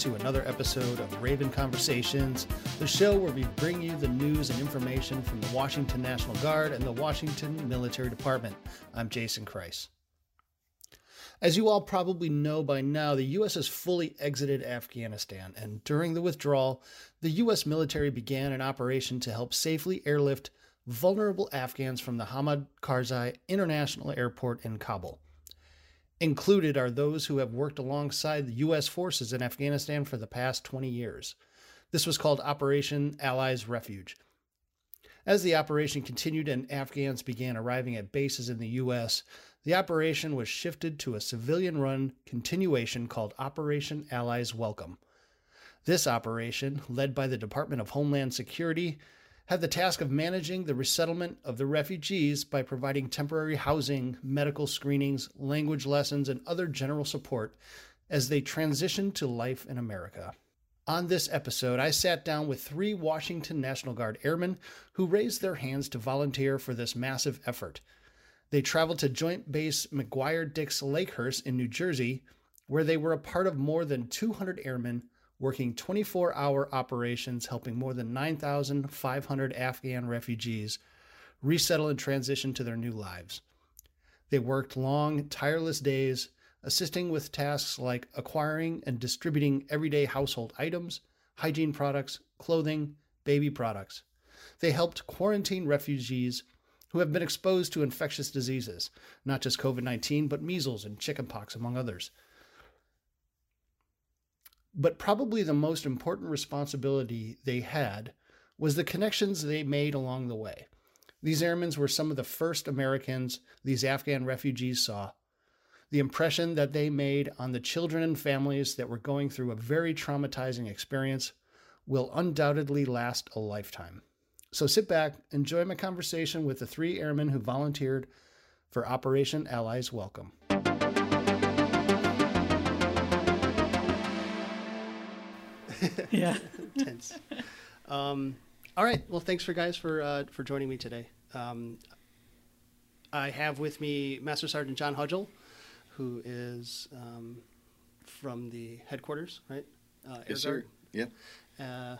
to another episode of Raven Conversations, the show where we bring you the news and information from the Washington National Guard and the Washington Military Department. I'm Jason Kreis. As you all probably know by now, the U.S. has fully exited Afghanistan, and during the withdrawal, the U.S. military began an operation to help safely airlift vulnerable Afghans from the Hamid Karzai International Airport in Kabul. Included are those who have worked alongside the U.S. forces in Afghanistan for the past 20 years. This was called Operation Allies Refuge. As the operation continued and Afghans began arriving at bases in the U.S., the operation was shifted to a civilian run continuation called Operation Allies Welcome. This operation, led by the Department of Homeland Security, had the task of managing the resettlement of the refugees by providing temporary housing, medical screenings, language lessons, and other general support as they transitioned to life in America. On this episode, I sat down with three Washington National Guard airmen who raised their hands to volunteer for this massive effort. They traveled to Joint Base McGuire Dix Lakehurst in New Jersey, where they were a part of more than 200 airmen working 24 hour operations helping more than 9,500 Afghan refugees resettle and transition to their new lives. They worked long, tireless days, assisting with tasks like acquiring and distributing everyday household items, hygiene products, clothing, baby products. They helped quarantine refugees who have been exposed to infectious diseases, not just COVID 19, but measles and chickenpox, among others. But probably the most important responsibility they had was the connections they made along the way. These airmen were some of the first Americans these Afghan refugees saw. The impression that they made on the children and families that were going through a very traumatizing experience will undoubtedly last a lifetime. So sit back, enjoy my conversation with the three airmen who volunteered for Operation Allies Welcome. yeah. Tense. Um, all right. Well, thanks for guys for uh, for joining me today. Um, I have with me Master Sergeant John Hughel, who is um, from the headquarters, right? Uh, yes, sir. Yeah. Uh,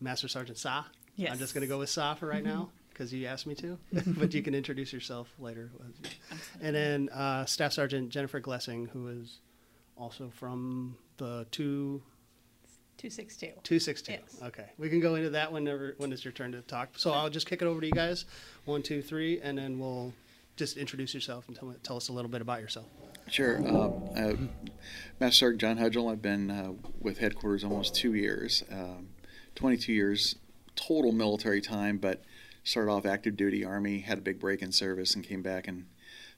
Master Sergeant Sa. Yes. I'm just going to go with Sa for right now because you asked me to, but you can introduce yourself later. And then uh, Staff Sergeant Jennifer Glessing, who is also from the two 262. 262. Yes. Okay. We can go into that whenever when it's your turn to talk. So I'll just kick it over to you guys. One, two, three, and then we'll just introduce yourself and tell, tell us a little bit about yourself. Sure. Uh, uh, Master Sergeant John Hughel. I've been uh, with headquarters almost two years, um, 22 years total military time, but started off active duty Army, had a big break in service, and came back and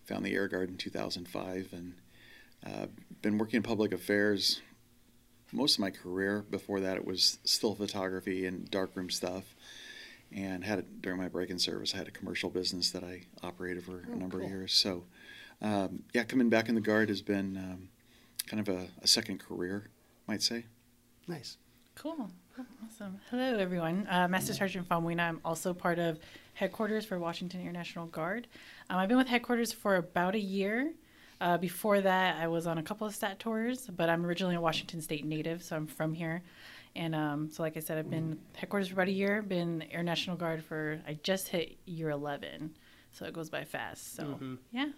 found the Air Guard in 2005. And uh, been working in public affairs most of my career. Before that, it was still photography and darkroom stuff. And had it during my break in service. I had a commercial business that I operated for Oh, a number cool. of years. So, um, yeah, coming back in the guard has been um, kind of a, a second career, might say. Nice. Cool. Awesome. Hello, everyone. Uh, Master Sergeant Famwina. I'm also part of headquarters for Washington Air National Guard. Um, I've been with headquarters for about a year. Uh, before that, I was on a couple of stat tours, but I'm originally a Washington State native, so I'm from here. And um, so, like I said, I've been headquarters for about a year, been Air National Guard for, I just hit year 11, so it goes by fast. So, Mhm. yeah,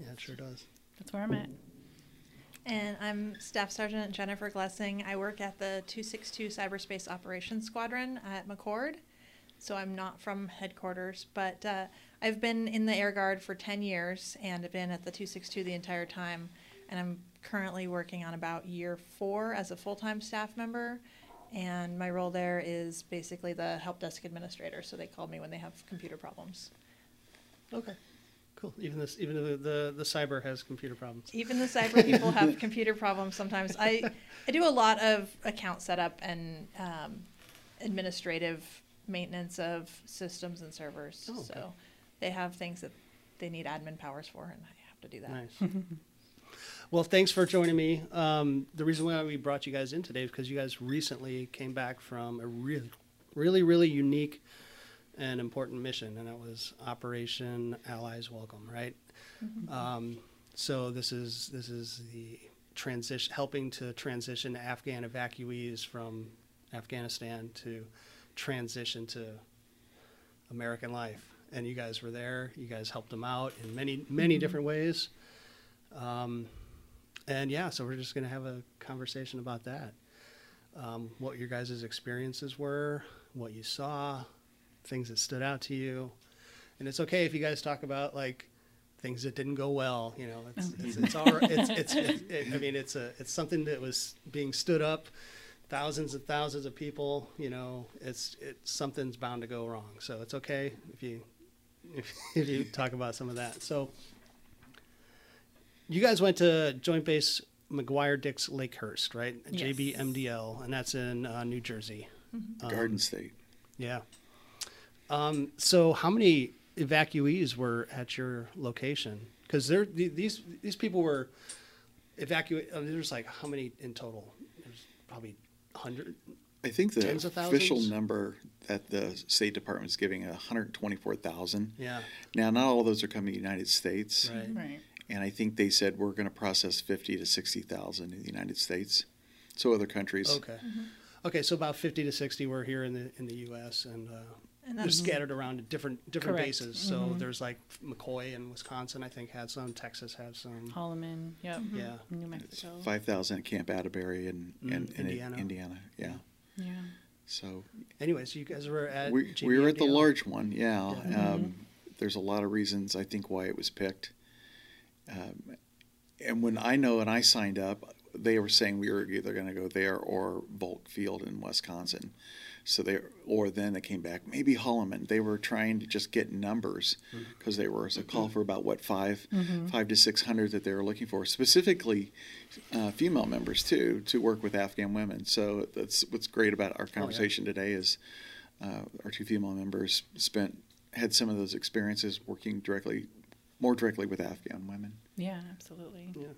Yeah, it sure does. that's where I'm at. And I'm Staff Sergeant Jennifer Glessing. I work at the 262 Cyberspace Operations Squadron at McChord. So I'm not from headquarters, but uh, I've been in the Air Guard for 10 years and have been at the 262 the entire time. And I'm currently working on about year four as a full time staff member. And my role there is basically the help desk administrator. So they call me when they have computer problems. Okay. Cool. Even this, even the, the the cyber has computer problems. Even the cyber people have computer problems sometimes. I, I do a lot of account setup and um, administrative maintenance of systems and servers. Oh, okay. So they have things that they need admin powers for, and I have to do that. Nice. well, thanks for joining me. Um, the reason why we brought you guys in today is because you guys recently came back from a really, really, really unique and important mission, and that was Operation Allies Welcome, right? Um, so this is this is the transition, helping to transition Afghan evacuees from Afghanistan to transition to American life. And you guys were there. You guys helped them out in many, many different ways. Um, and yeah, so we're just going to have a conversation about that. Um, what your guys' experiences were, what you saw, things that stood out to you. And it's okay if you guys talk about like things that didn't go well. You know, it's it's, it's all right. It's it's, it, it, I mean, it's a it's something that was being stood up, thousands and thousands of people. You know, it's it's something's bound to go wrong. So it's okay if you if, if you talk about some of that. So you guys went to Joint Base McGuire Dix Lakehurst, right? Yes. JBMDL, and that's in uh, New Jersey. Um, Garden State. yeah. Um, so how many evacuees were at your location? Because there, th- these these people were evacuated. Uh, there's like how many in total? There's probably hundred. I think the Tens of official number that the State Department is giving 124,000. Yeah. Now, not all of those are coming to the United States, Right. Right. and I think they said we're going to process 50 to 60,000 in the United States. So other countries. Okay. Okay. So about fifty to sixty were here in the in the U.S. and. Uh, And they're scattered around at different different Correct. bases. So Mhm. there's like McCoy in Wisconsin, I think had some. Texas had some. Holloman. Yep. Yeah. New It's Mexico. 5,000 at Camp Atterbury and, Mm, and, and Indiana. Indiana. Yeah. Yeah. So Anyways, you guys were at. we, we were at the large one, yeah. Yeah. Um, there's a lot of reasons I think why it was picked. Um, and when I know and I signed up, they were saying we were either going to go there or Volk Field in Wisconsin. So they, or then they came back, maybe Holloman. They were trying to just get numbers because they were a call for about what 5 five to six hundred that they were looking for, specifically uh, female members too, to work with Afghan women. So that's what's great about our conversation today is uh, our two female members spent had some of those experiences working directly, more directly with Afghan women. Yeah. Absolutely. Yeah.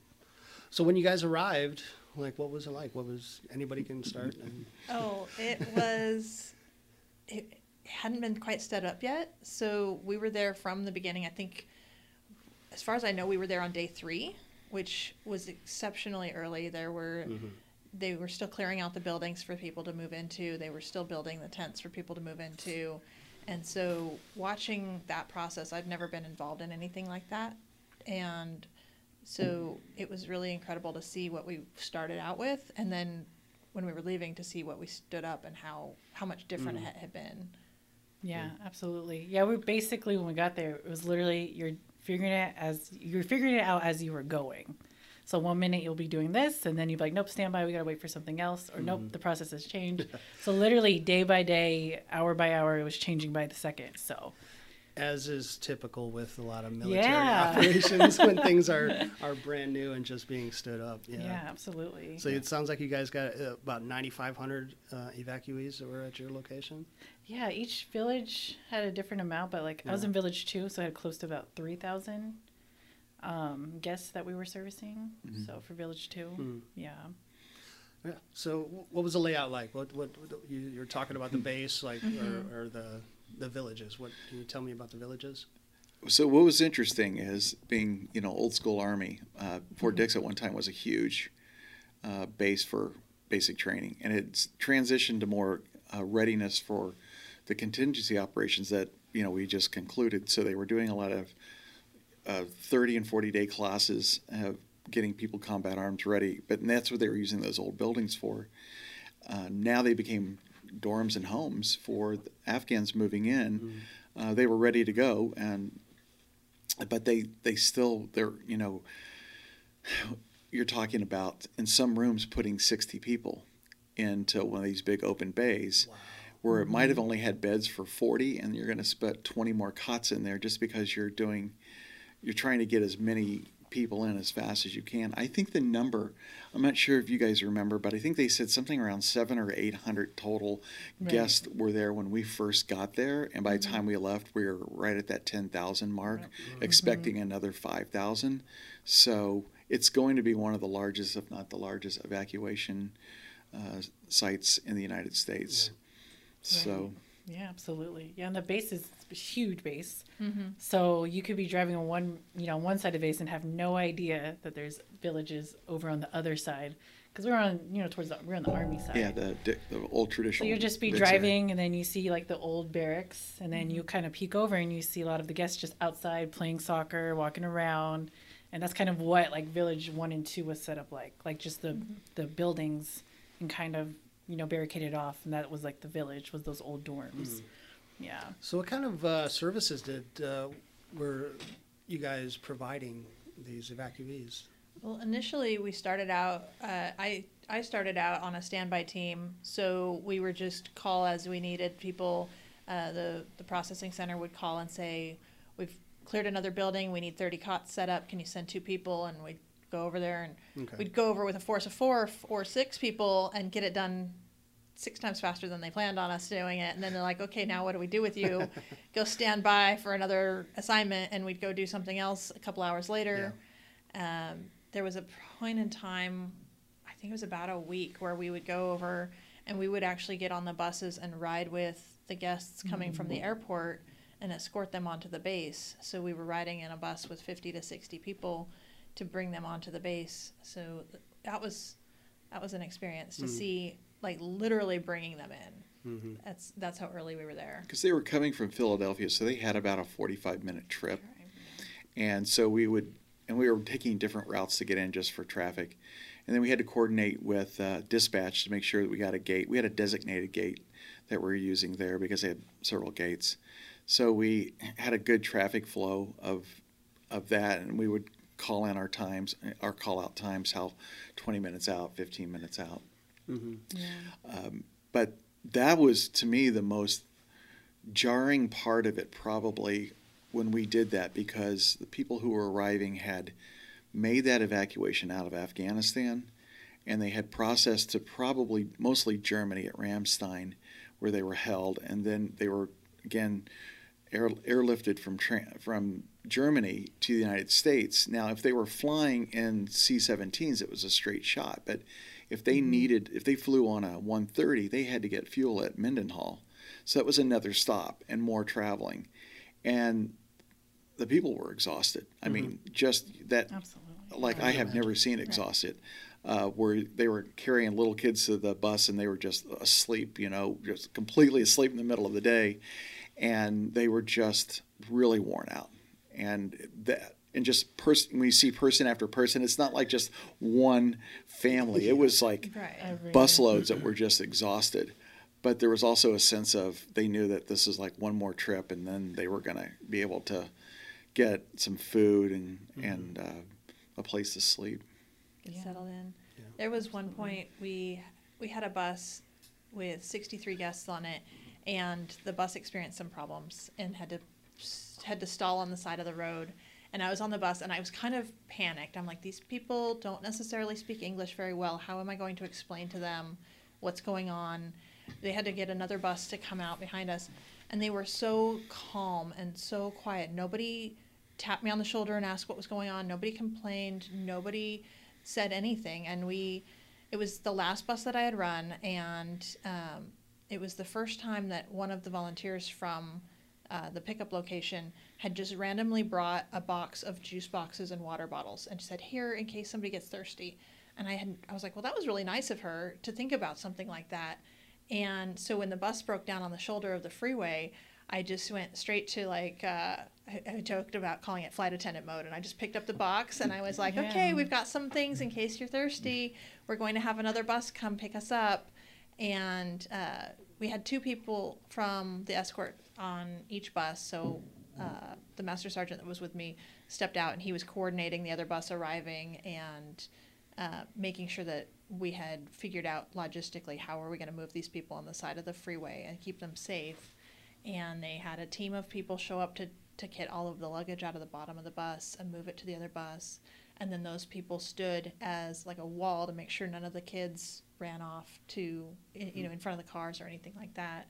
So when you guys arrived, like, what was it like? What was anybody can start? And, Oh, it was. It hadn't been quite set up yet, so we were there from the beginning. I think, as far as I know, we were there on day three, which was exceptionally early. There were. Mm-hmm. They were still clearing out the buildings for people to move into. They were still building the tents for people to move into. And so, watching that process, I've never been involved in anything like that. And so, it was really incredible to see what we started out with. And then, when we were leaving, to see what we stood up and how, how much different mm-hmm. it had been. Yeah, absolutely. Yeah, we basically when we got there, it was literally you're figuring it as you're figuring it out as you were going. So one minute you'll be doing this, and then you'll be like, "Nope, stand by. We gotta wait for something else," or "Nope, mm-hmm. the process has changed." so literally, day by day, hour by hour, it was changing by the second. So as is typical with a lot of military Yeah. operations when things are, are brand new and just being stood up. yeah, Yeah. absolutely. So it sounds like you guys got uh, about 9,500 uh, evacuees that were at your location. yeah, each village had a different amount, but like I was in village two, so I had close to about three thousand um, guests that we were servicing. So for village two, Hmm. yeah. Yeah. So what was the layout like? What what, what you, you're talking about the base, like, or, or the the villages? What can you tell me about the villages? So what was interesting is being, you know, old school army. Uh, Fort Dix at one time was a huge uh, base for basic training, and it's transitioned to more uh, readiness for the contingency operations that you know we just concluded. So they were doing a lot of uh, 30 and 40 day classes, uh, getting people combat arms ready. But that's what they were using those old buildings for. Uh, now they became dorms and homes for the Afghans moving in. Uh, they were ready to go, and but they they still they're you know you're talking about in some rooms putting 60 people into one of these big open bays where it might have only had beds for 40 and you're going to put 20 more cots in there just because you're doing you're trying to get as many people in as fast as you can. I think the number i'm not sure if you guys remember but i think they said something around seven or eight hundred total Right. guests were there when we first got there. And by the time we left we were right at that 10000 mark expecting another 5000 so it's going to be one of the largest if not the largest evacuation uh, sites in the united states. So Yeah, absolutely. Yeah, and the base is a huge base. Mm-hmm. So you could be driving on one, you know, one side of the base and have no idea that there's villages over on the other side because we're on, you know, towards the we're on the army side. Yeah, the the old traditional. So you'll just be Dix area. driving, and then you see like the old barracks, and then you kind of peek over, and you see a lot of the guests just outside playing soccer, walking around, and that's kind of what like Village One and Two was set up like, like just the the buildings and kind of you know barricaded off, and that was like the village was those old dorms. Yeah. So, what kind of uh, services did uh, were you guys providing these evacuees? Well, initially we started out. Uh, I I started out on a standby team, so we were just call as we needed people. Uh, the the processing center would call and say, "We've cleared another building. We need thirty cots set up. Can you send two people?" And we'd go over there and Okay. we'd go over with a force of four or six people and get it done six times faster than they planned on us doing it. And then they're like, okay, now what do we do with you? go stand by for another assignment. And we'd go do something else a couple hours later. Um, there was a point in time, I think it was about a week, where we would go over and we would actually get on the buses and ride with the guests coming from the airport and escort them onto the base. So we were riding in a bus with 50 to 60 people to bring them onto the base. So that was that was an experience to Mm. see like literally bringing them in. Mm-hmm. That's that's how early we were there. because they were coming from Philadelphia, so they had about a 45 minute trip. And so we would, and we were taking different routes to get in just for traffic. And then we had to coordinate with uh, dispatch to make sure that we got a gate. We had a designated gate that we were using there because they had several gates. So we had a good traffic flow of of that, and we would call in our times, our call out times, how 20 minutes out, 15 minutes out. Mm-hmm. Yeah. But that was to me the most jarring part of it, probably when we did that, because the people who were arriving had made that evacuation out of Afghanistan, and they had processed to probably mostly Germany at Ramstein, where they were held, and then they were again air, airlifted from tra- from Germany to the United States. Now, if they were flying in C-17s, it was a straight shot, but if they needed, if they flew on a 130, they had to get fuel at Mildenhall. So that was another stop and more traveling. And the people were exhausted. I mean, just that, Absolutely. like, I have never seen exhausted, uh, where they were carrying little kids to the bus and they were just asleep, you know, just completely asleep in the middle of the day. And they were just really worn out. And that, and just person, we see person after person, it's not like just one family. It was like Right. Every- busloads that were just exhausted. But there was also a sense of they knew that this is like one more trip, and then they were going to be able to get some food and and uh, a place to sleep. get Yeah. settled in. Yeah. There was one point we we had a bus with 63 guests on it, and the bus experienced some problems and had to had to stall on the side of the road. And I was on the bus and I was kind of panicked. I'm like, these people don't necessarily speak English very well. How am I going to explain to them what's going on? They had to get another bus to come out behind us, and they were so calm and so quiet. Nobody tapped me on the shoulder and asked what was going on. Nobody complained. Nobody said anything. And we, it was the last bus that I had run, and um, it was the first time that one of the volunteers from uh, the pickup location had just randomly brought a box of juice boxes and water bottles and she said, "Here, in case somebody gets thirsty." And I had, I was like, "Well, that was really nice of her to think about something like that." And so when the bus broke down on the shoulder of the freeway, I just went straight to like uh, I, I joked about calling it flight attendant mode, and I just picked up the box and I was like, Yeah. "Okay, we've got some things in case you're thirsty. We're going to have another bus come pick us up." And uh, we had two people from the escort on each bus, so uh, the master sergeant that was with me stepped out and he was coordinating the other bus arriving and uh, making sure that we had figured out logistically how are we going to move these people on the side of the freeway and keep them safe. And they had a team of people show up to, to get all of the luggage out of the bottom of the bus and move it to the other bus. And then those people stood as like a wall to make sure none of the kids ran off to, you know, in front of the cars or anything like that.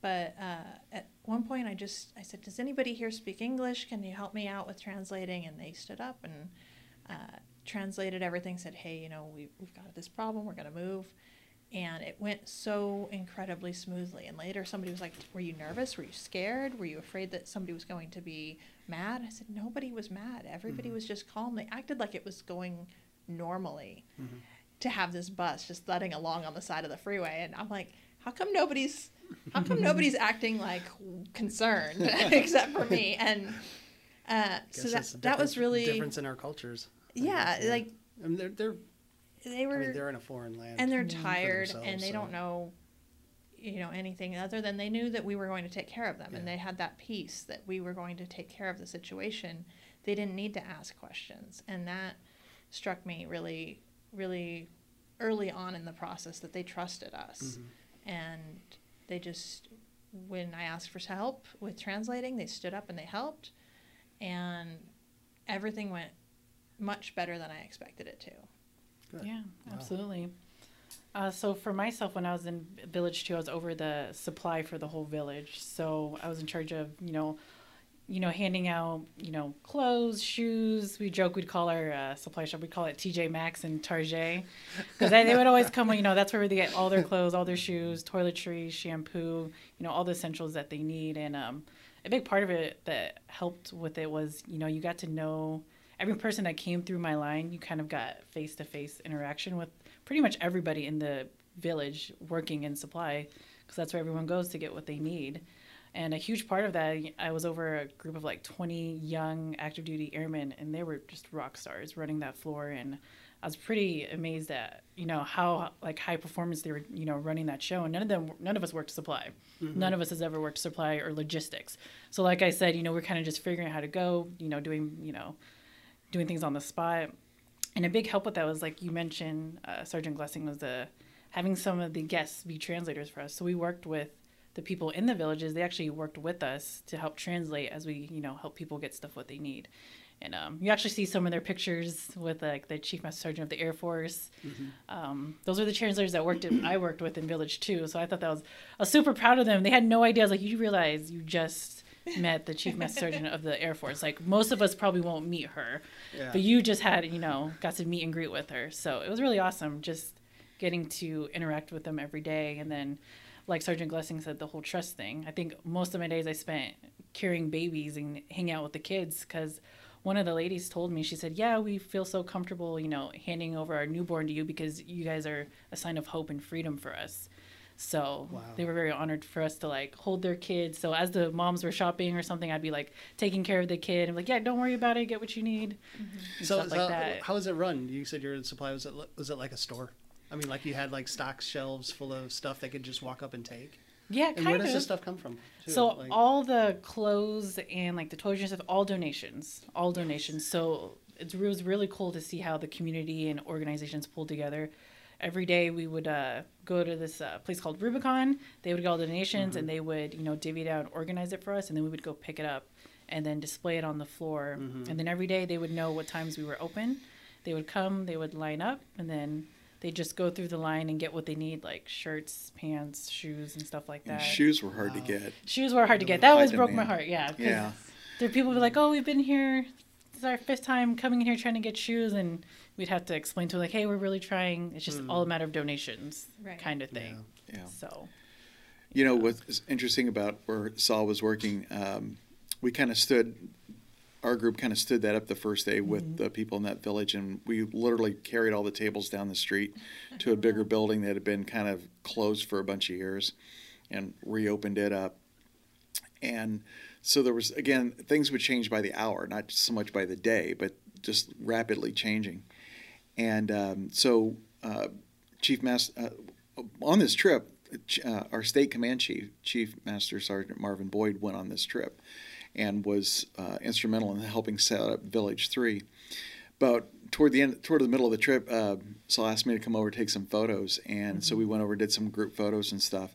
But uh, at one point, I just I said, "Does anybody here speak English? Can you help me out with translating?" And they stood up and uh, translated everything. Said, "Hey, you know, we we've got this problem. We're going to move." and it went so incredibly smoothly. And later, somebody was like, "Were you nervous? Were you scared? Were you afraid that somebody was going to be mad?" I said, "Nobody was mad. Everybody was just calm. They acted like it was going normally." To have this bus just thudding along on the side of the freeway, and I'm like, "How come nobody's? How come nobody's acting like concerned except for me?" And uh, so that that was really difference in our cultures. Yeah, guess, like I mean, they're they're they I were mean, they're in a foreign land, and they're. Tired and they so- don't know you know anything other than they knew that we were going to take care of them and they had that peace that we were going to take care of the situation they didn't need to ask questions and that struck me really really early on in the process that they trusted us Mhm. and they just when i asked for help with translating they stood up and they helped and everything went much better than i expected it to Good. Yeah, Wow. absolutely. Uh, so for myself, when I was in Village Two, I was over the supply for the whole village. So I was in charge of, you know, you know, handing out, you know, clothes, shoes. We joke we'd call our uh, supply shop, we'd call it TJ Maxx and Target, because they, they would always come. You know, that's where they get all their clothes, all their shoes, toiletries, shampoo, you know, all the essentials that they need. And um, a big part of it that helped with it was, you know, you got to know every person that came through my line, you kind of got face to face interaction with pretty much everybody in the village working in supply because that's where everyone goes to get what they need. And a huge part of that, I was over a group of like 20 young active duty airmen, and they were just rock stars running that floor. And I was pretty amazed at you know how like high performance they were you know running that show. And none of them, none of us worked supply. None of us has ever worked supply or logistics. So like I said, you know we're kind of just figuring out how to go. You know doing you know doing things on the spot. And a big help with that was like you mentioned, uh, Sergeant Glessing was the having some of the guests be translators for us. So we worked with the people in the villages. They actually worked with us to help translate as we you know help people get stuff what they need. And um, you actually see some of their pictures with like the chief master sergeant of the Air Force. Um, those are the translators that worked in, I worked with in Village too. So I thought that was I was super proud of them. They had no idea. I was like, you realize you just met the chief master sergeant of the Air Force. Like most of us probably won't meet her, Yeah. but you just had you know got to meet and greet with her. So it was really awesome just getting to interact with them every day. And then, like Sergeant Glessing said, the whole trust thing. I think most of my days I spent carrying babies and hanging out with the kids because one of the ladies told me she said yeah we feel so comfortable you know handing over our newborn to you because you guys are a sign of hope and freedom for us so Wow. they were very honored for us to like hold their kids so as the moms were shopping or something i'd be like taking care of the kid and like yeah don't worry about it get what you need and So, stuff like so that how is it run? You said your supply was it was it like a store? I mean, like you had like stock shelves full of stuff they could just walk up and take. yeah And kind where of does this stuff come from? too? So Like- all the clothes and like the toys and stuff, all donations, all donations. So it was really cool to see how the community and organizations pulled together. Every day we would uh, go to this uh, place called Rubicon. They would get all the donations Mm-hmm. and they would you know divvy it out and organize it for us, and then we would go pick it up and then display it on the floor. Mm-hmm. And then every day they would know what times we were open. They would come, they would line up, and then they just go through the line and get what they need, like shirts, pants, shoes, and stuff like And that. shoes were hard to get. Shoes were hard to get. That always broke my heart. Yeah. Yeah. There are people who be like, "Oh, we've been here. This is our fifth time coming in here trying to get shoes," and we'd have to explain to them like, "Hey, we're really trying. It's just all a matter of donations, Right. kind of thing." Yeah. So. You know what's interesting about where Saul was working? Um, we kind of stood, our group kind of stood that up the first day with the people in that village, and we literally carried all the tables down the street to a bigger building that had been kind of closed for a bunch of years, and reopened it up. And so there was again things would change by the hour, not so much by the day, but just rapidly changing. And um, so, uh, Chief Master, uh, on this trip, uh, our state command chief, Chief Master Sergeant Marvin Boyd, went on this trip and was uh, instrumental in helping set up Village Three. But toward the end, toward the middle of the trip, uh, Saul asked me to come over take some photos, and so we went over, did some group photos and stuff.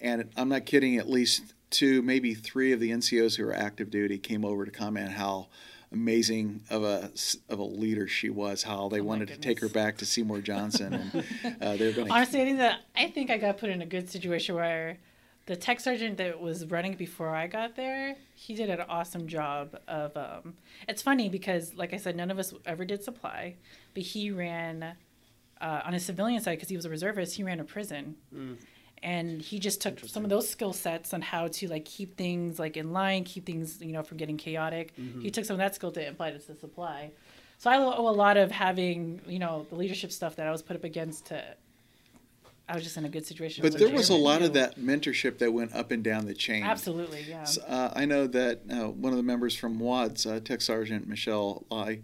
And I'm not kidding, at least two, maybe three of the NCOs who are active duty came over to comment how amazing of a of a leader she was. How they Oh wanted to take her back to Seymour Johnson, and uh, they were going to Honestly, I think that I think I got put in a good situation where the tech sergeant that was running before I got there, he did an awesome job of. Um, it's funny because, like I said, none of us ever did supply, but he ran uh, on a civilian side, because he was a reservist, he ran a prison. And he just took some of those skill sets on how to like keep things like in line, keep things you know from getting chaotic. He took some of that skill to apply it to the supply. So I owe a lot of having you know the leadership stuff that I was put up against. To I was just in a good situation. But there was a lot of that mentorship that went up and down the chain. Absolutely, yeah. S- Uh, I know that uh, one of the members from WADS, uh, Tech Sergeant Michelle Lai,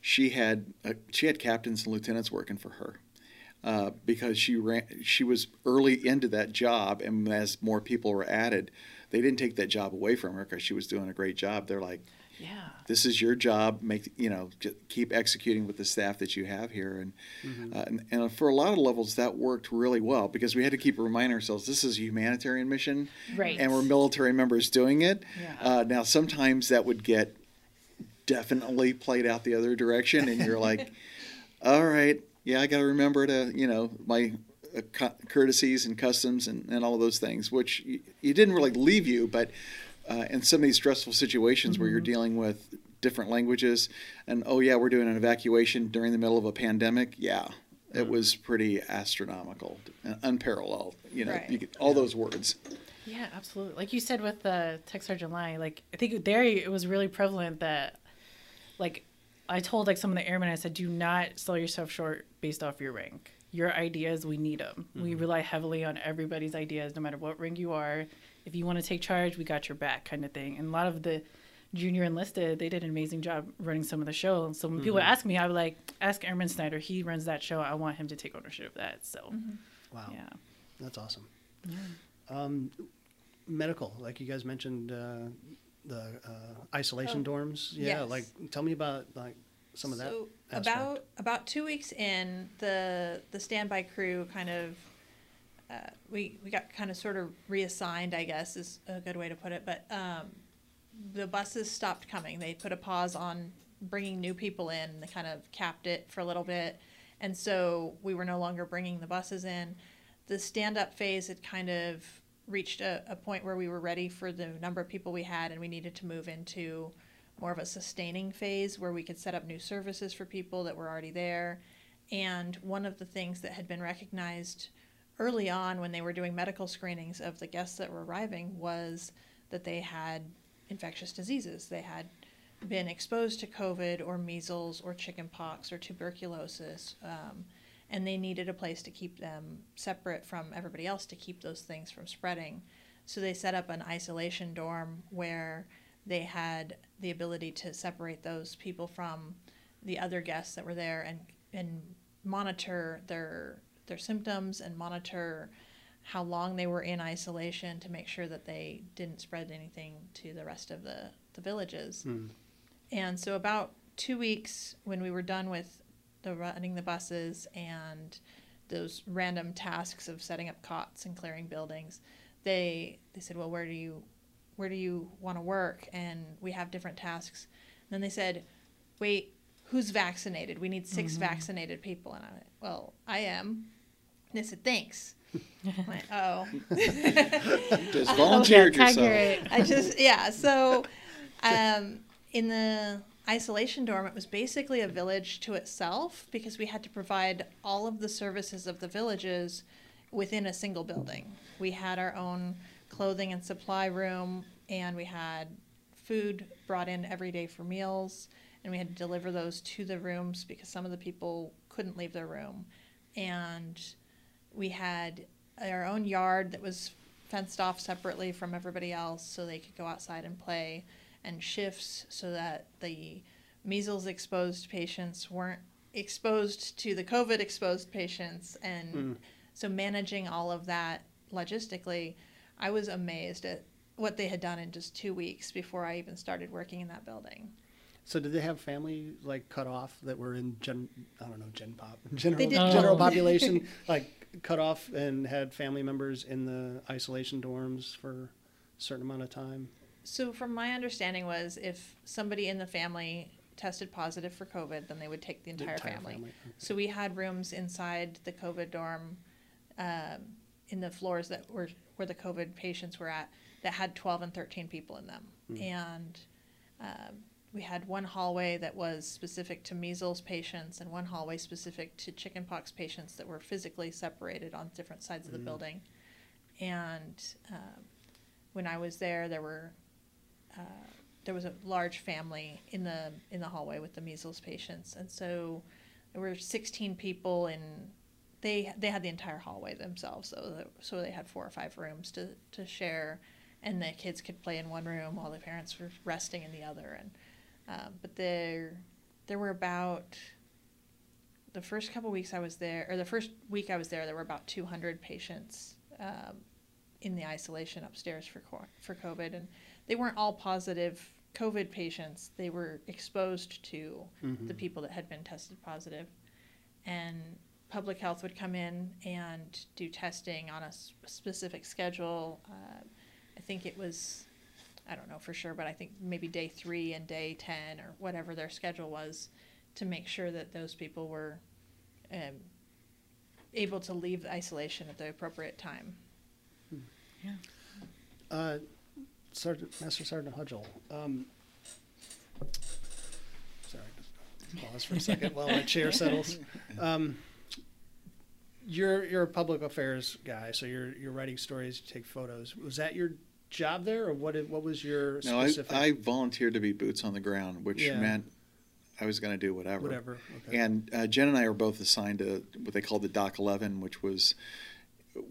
she had uh, she had captains and lieutenants working for her uh, because she ran she was early into that job, and as more people were added, they didn't take that job away from her because she was doing a great job. They're like, Yeah. this is your job. Make you know, keep executing with the staff that you have here, and, uh, and and for a lot of levels that worked really well because we had to keep reminding ourselves this is a humanitarian mission, Right. And we're military members doing it. Yeah. Uh, now sometimes that would get definitely played out the other direction, and you're like, all right, yeah, I got to remember to you know my. Uh, courtesies and customs and, and all of those things, which you, you didn't really leave you, but uh, in some of these stressful situations where you're mm-hmm. dealing with different languages and oh yeah we're doing an evacuation during the middle of a pandemic yeah it mm. was pretty astronomical and unparalleled you know Right. you get all those words Yeah, absolutely. Like you said with the Tech Sergeant line, like I think there it was really prevalent that, like, I told like some of the airmen, I said, do not sell yourself short based off your rank. Your ideas, we need them. We mm-hmm. rely heavily on everybody's ideas, no matter what rank you are. If you want to take charge, we got your back, kind of thing. And a lot of the junior enlisted, they did an amazing job running some of the show. So when people ask me, I would like ask Airman Snyder. He runs that show. I want him to take ownership of that. So Wow. yeah. That's awesome. Um, medical, like you guys mentioned, uh, the uh, isolation Oh, dorms. Yeah, yes. like tell me about like some of that. So aspect. about about two weeks in, the the standby crew kind of uh, we we got kind of sort of reassigned, I guess is a good way to put it. But um, the buses stopped coming. They put a pause on bringing new people in. They kind of capped it for a little bit, and so we were no longer bringing the buses in. The stand up phase had kind of reached a, a point where we were ready for the number of people we had, and we needed to move into more of a sustaining phase where we could set up new services for people that were already there. And one of the things that had been recognized early on when they were doing medical screenings of the guests that were arriving was that they had infectious diseases. They had been exposed to COVID or measles or chickenpox or tuberculosis, um, and they needed a place to keep them separate from everybody else to keep those things from spreading. So they set up an isolation dorm where they had the ability to separate those people from the other guests that were there and and monitor their their symptoms and monitor how long they were in isolation to make sure that they didn't spread anything to the rest of the, the villages. Hmm. And so about two weeks when we were done with the running the buses and those random tasks of setting up cots and clearing buildings, they they said, Well, where do you where do you want to work? And we have different tasks. And then they said, Wait, who's vaccinated? We need 6 vaccinated people. And I went, Well, I am. And they said, Thanks. I went, oh. just Oh, volunteered yeah, yourself I just yeah. So, um, in the isolation dorm, it was basically a village to itself because we had to provide all of the services of the villages within a single building. We had our own clothing and supply room, and we had food brought in every day for meals, and we had to deliver those to the rooms because some of the people couldn't leave their room, and we had our own yard that was fenced off separately from everybody else so they could go outside and play and shifts so that the measles exposed patients weren't exposed to the covid exposed patients and hmm. so managing all of that logistically i was amazed at what they had done in just two weeks before i even started working in that building So did they have family like cut off that were in gen? I don't know, gen pop, general did. general population like cut off and had family members in the isolation dorms for a certain amount of time. So, from my understanding, was if somebody in the family tested positive for COVID, then they would take the The entire, family. okay. So we had rooms inside the COVID dorm, um, in the floors that were where the COVID patients were at, that had twelve and thirteen people in them, and um, we had one hallway that was specific to measles patients and one hallway specific to chickenpox patients that were physically separated on different sides of the Mhm. building. And um, when I was there, there were uh, there was a large family in the in the hallway with the measles patients, and so there were 16 people in. They they had the entire hallway themselves, so the, so they had four or five rooms to to share, and the kids could play in one room while the parents were resting in the other. And um, but there there were about the first couple weeks I was there, or the first week I was there, there were about 200 patients um, in the isolation upstairs for for COVID, and they weren't all positive COVID patients. They were exposed to Mhm. the people that had been tested positive, and public health would come in and do testing on a specific schedule. Uh, I think it was, I don't know for sure, but I think maybe day three and day ten or whatever their schedule was, to make sure that those people were um, able to leave the isolation at the appropriate time. Uh, Sergeant, Master Sergeant Hughel. Um, sorry, just pause for a second while my chair settles. Um, you're you're a public affairs guy, so you're you're writing stories, you take photos. Was that your job there, or what? Did, what was your No, I, specific? I volunteered to be boots on the ground, which Yeah. meant I was going to do whatever. whatever. Okay. And uh, Jen and I were both assigned to what they called the Doc 11, which was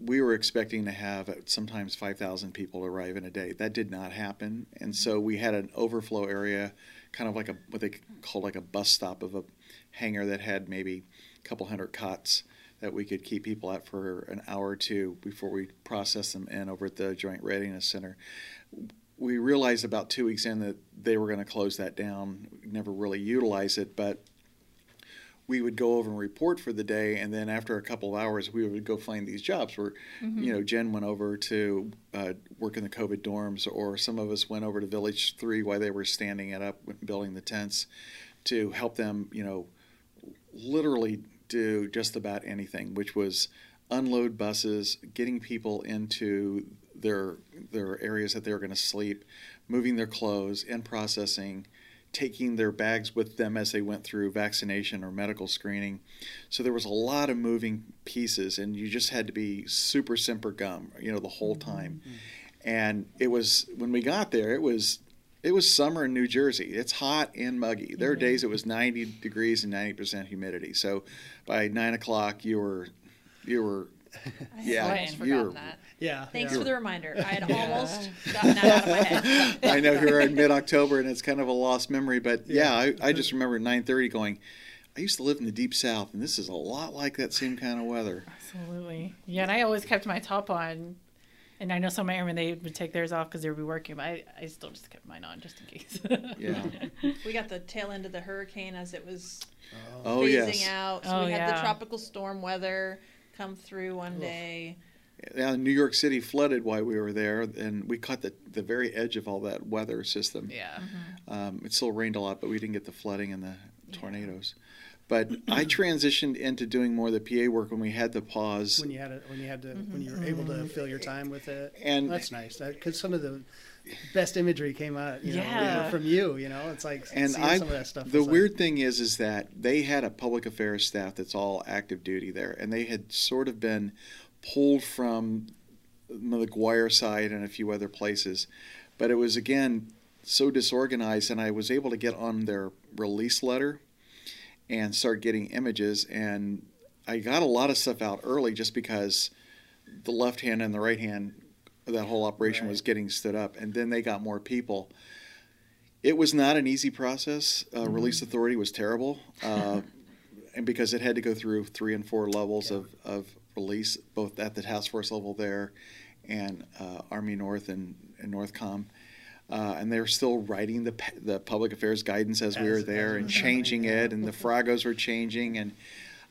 we were expecting to have sometimes 5,000 people arrive in a day. That did not happen, and so we had an overflow area, kind of like a what they called like a bus stop of a hangar that had maybe a couple hundred cots that we could keep people at for an hour or two before we process them in over at the Joint Readiness Center. We realized about two weeks in that they were going to close that down. We never really utilized it, but we would go over and report for the day, and then after a couple of hours, we would go find these jobs. Where, you know, Jen went over to uh, work in the COVID dorms, or some of us went over to Village Three while they were standing it up, building the tents, to help them, you know, literally do just about anything, which was unload buses, getting people into their their areas that they were going to sleep, moving their clothes, and processing, taking their bags with them as they went through vaccination or medical screening. So there was a lot of moving pieces, and you just had to be super semper Gumby, you know, the whole mm-hmm. time. Mm-hmm. And it was when we got there, it was it was summer in New Jersey. It's hot and muggy. There were mm-hmm. days it was 90 degrees and 90% humidity. So by nine o'clock, you were you were I Yeah, almost you forgotten were- that. yeah. Thanks yeah. for the reminder. I had almost gotten that out of my head. I know here in mid October, and it's kind of a lost memory. But yeah, I, I just remember nine thirty going. I used to live in the deep south, and this is a lot like that same kind of weather. Absolutely. Yeah, and I always kept my top on. And I know some airmen they would take theirs off because they would be working, but I, I still just kept mine on just in case. Yeah. We got the tail end of the hurricane as it was Oh phasing yes, out. So Oh, we had the tropical storm weather come through one Oof. day. yeah, New York City flooded while we were there, and we caught the the very edge of all that weather system. yeah. Um, it still rained a lot, but we didn't get the flooding and the tornadoes. But I transitioned into doing more of the PA work when we had the pause. when you had it, when you had to, mm-hmm. when you were able to mm-hmm. fill your time with it. And- that's nice. Because some of the best imagery came out, you know, Yeah. from you. You know, it's like and seeing I, some of that stuff. the is like- weird thing is, is that they had a public affairs staff that's all active duty there, and they had sort of been pulled from the McGuire side and a few other places, but it was again so disorganized, and I was able to get on their release letter and start getting images, and I got a lot of stuff out early just because the left hand and the right hand of that whole operation was getting stood up, and then they got more people. It was not an easy process. Uh, Release authority was terrible, uh, and because it had to go through three and four levels Yeah. of, of release, both at the task force level there, and uh, Army North and, and Northcom. Uh, and they were still writing the the public affairs guidance as, we were there and changing happening, it, and the fragos were changing, and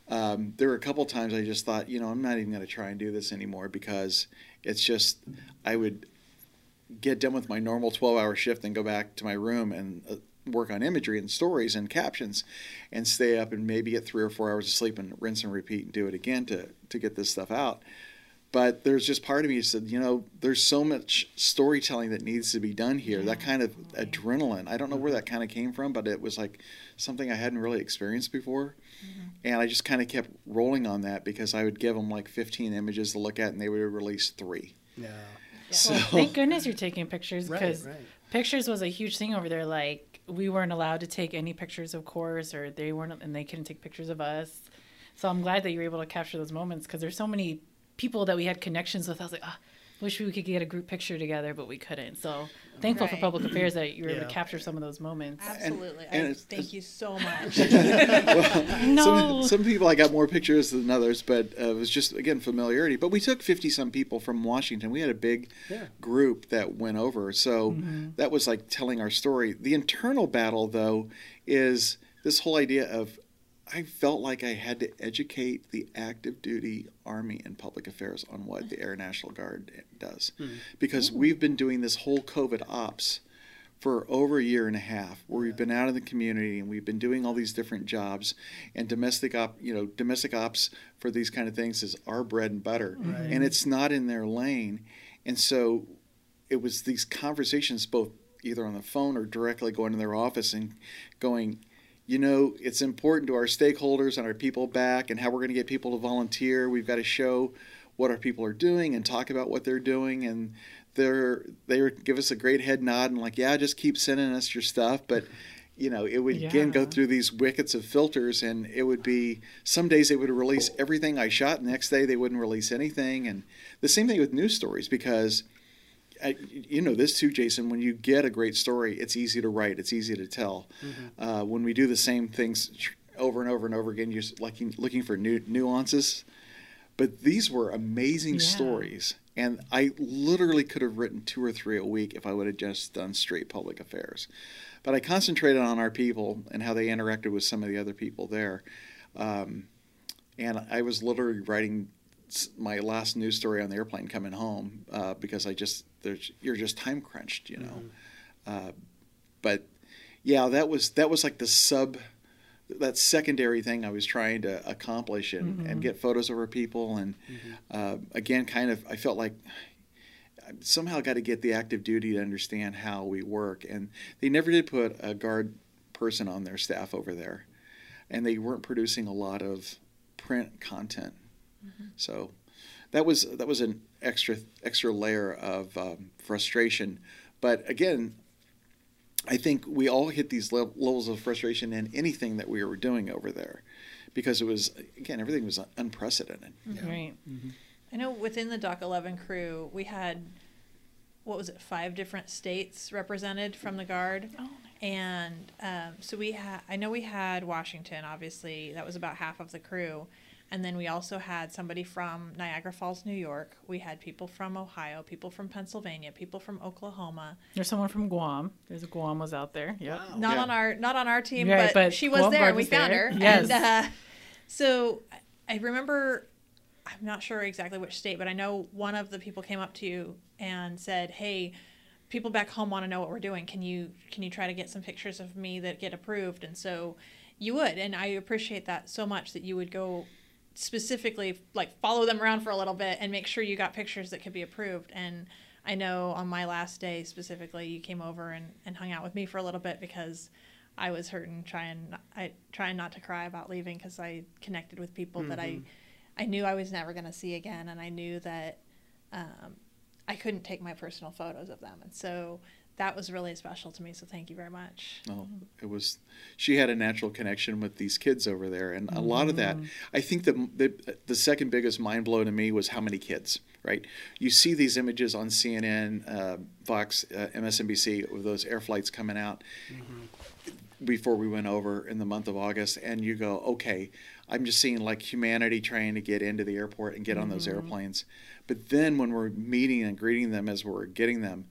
um, there were a couple times I just thought, you know, I'm not even going to try and do this anymore because it's just I would get done with my normal 12 hour shift and go back to my room and uh, work on imagery and stories and captions and stay up and maybe get three or four hours of sleep and rinse and repeat and do it again to, to get this stuff out. But there's just part of me that said, you know, there's so much storytelling that needs to be done here. That kind of adrenaline. I don't know where that kind of came from, but it was like something I hadn't really experienced before. Mm-hmm. And I just kind of kept rolling on that because I would give them like 15 images to look at, and they would release three. Yeah. So Well, thank goodness you're taking pictures Right, because right. pictures was a huge thing over there. Like we weren't allowed to take any pictures of course, or they weren't, and they couldn't take pictures of us. So I'm glad that you were able to capture those moments because there's so many people that we had connections with. I was like, ah, wish we could get a group picture together, but we couldn't. So thankful for public affairs that you were able to capture some of those moments. Absolutely. and I it's- thank you so much. No. some, some people I got more pictures than others, but uh, it was just again familiarity. But we took fifty some people from Washington. We had a big Yeah. group that went over, so that was like telling our story. The internal battle, though, is this whole idea of I felt like I had to educate the active duty Army and public affairs on what the Air National Guard does, hmm. because hmm. we've been doing this whole COVID ops for over a year and a half where we've been out in the community and we've been doing all these different jobs. And domestic op you know domestic ops for these kind of things is our bread and butter. Right. and it's not in their lane. And so it was these conversations both either on the phone or directly going to their office and going you know it's important to our stakeholders and our people back and how we're going to get people to volunteer. We've got to show what our people are doing and talk about what they're doing and they're they would give us a great head nod and like yeah just keep sending us your stuff. But you know it would again go through these wickets of filters and it would be some days they would release everything i shot the next day they wouldn't release anything. And the same thing with news stories because you know this too, Jason. When you get a great story, it's easy to write. It's easy to tell. Uh, when we do the same things over and over and over again, you're looking looking for new nuances. But these were amazing Yeah. stories, and I literally could have written two or three a week if I would have just done straight public affairs. But I concentrated on our people and how they interacted with some of the other people there. Um, and I was literally writing my last news story on the airplane coming home uh, because I just there's you're just time crunched, you know. Uh, but yeah, that was that was like the sub that secondary thing I was trying to accomplish and, and get photos of our people and uh, again kind of I felt like I somehow got to get the active duty to understand how we work. And they never did put a guard person on their staff over there. And they weren't producing a lot of print content. So that was that was an extra extra layer of um, frustration but again I think we all hit these lev- levels of frustration in anything that we were doing over there because it was again everything was unprecedented Right. I know within the Doc 11 crew, we had, what was it, five different states represented from the Guard. Oh. And um, so we had, I know we had Washington, obviously, that was about half of the crew. And then we also had somebody from Niagara Falls, New York. We had people from Ohio, people from Pennsylvania, people from Oklahoma. There's someone from Guam. There's a Guam was out there. Yep. Wow. Not Yeah. on our not on our team, Right, but, but she was Guam there. Guard and We found there. her. Yes. And uh, so I remember, I'm not sure exactly which state, but I know one of the people came up to you and said, "Hey, people back home want to know what we're doing. Can you can you try to get some pictures of me that get approved?" And so you would, and I appreciate that so much that you would go specifically like follow them around for a little bit and make sure you got pictures that could be approved. And i know on my last day specifically you came over and, and hung out with me for a little bit because i was hurting trying i trying not to cry about leaving because i connected with people that i i knew i was never going to see again. And i knew that um, i couldn't take my personal photos of them. And so that was really special to me so thank you very much No, it was. She had a natural connection with these kids over there, and a lot of that. I think the, the the second biggest mind blow to me was how many kids. Right, you see these images on CNN, uh, Fox, uh, MSNBC with those air flights coming out before we went over in the month of August, and you go, okay, I'm just seeing like humanity trying to get into the airport and get on those airplanes. But then when we're meeting and greeting them as we're getting them,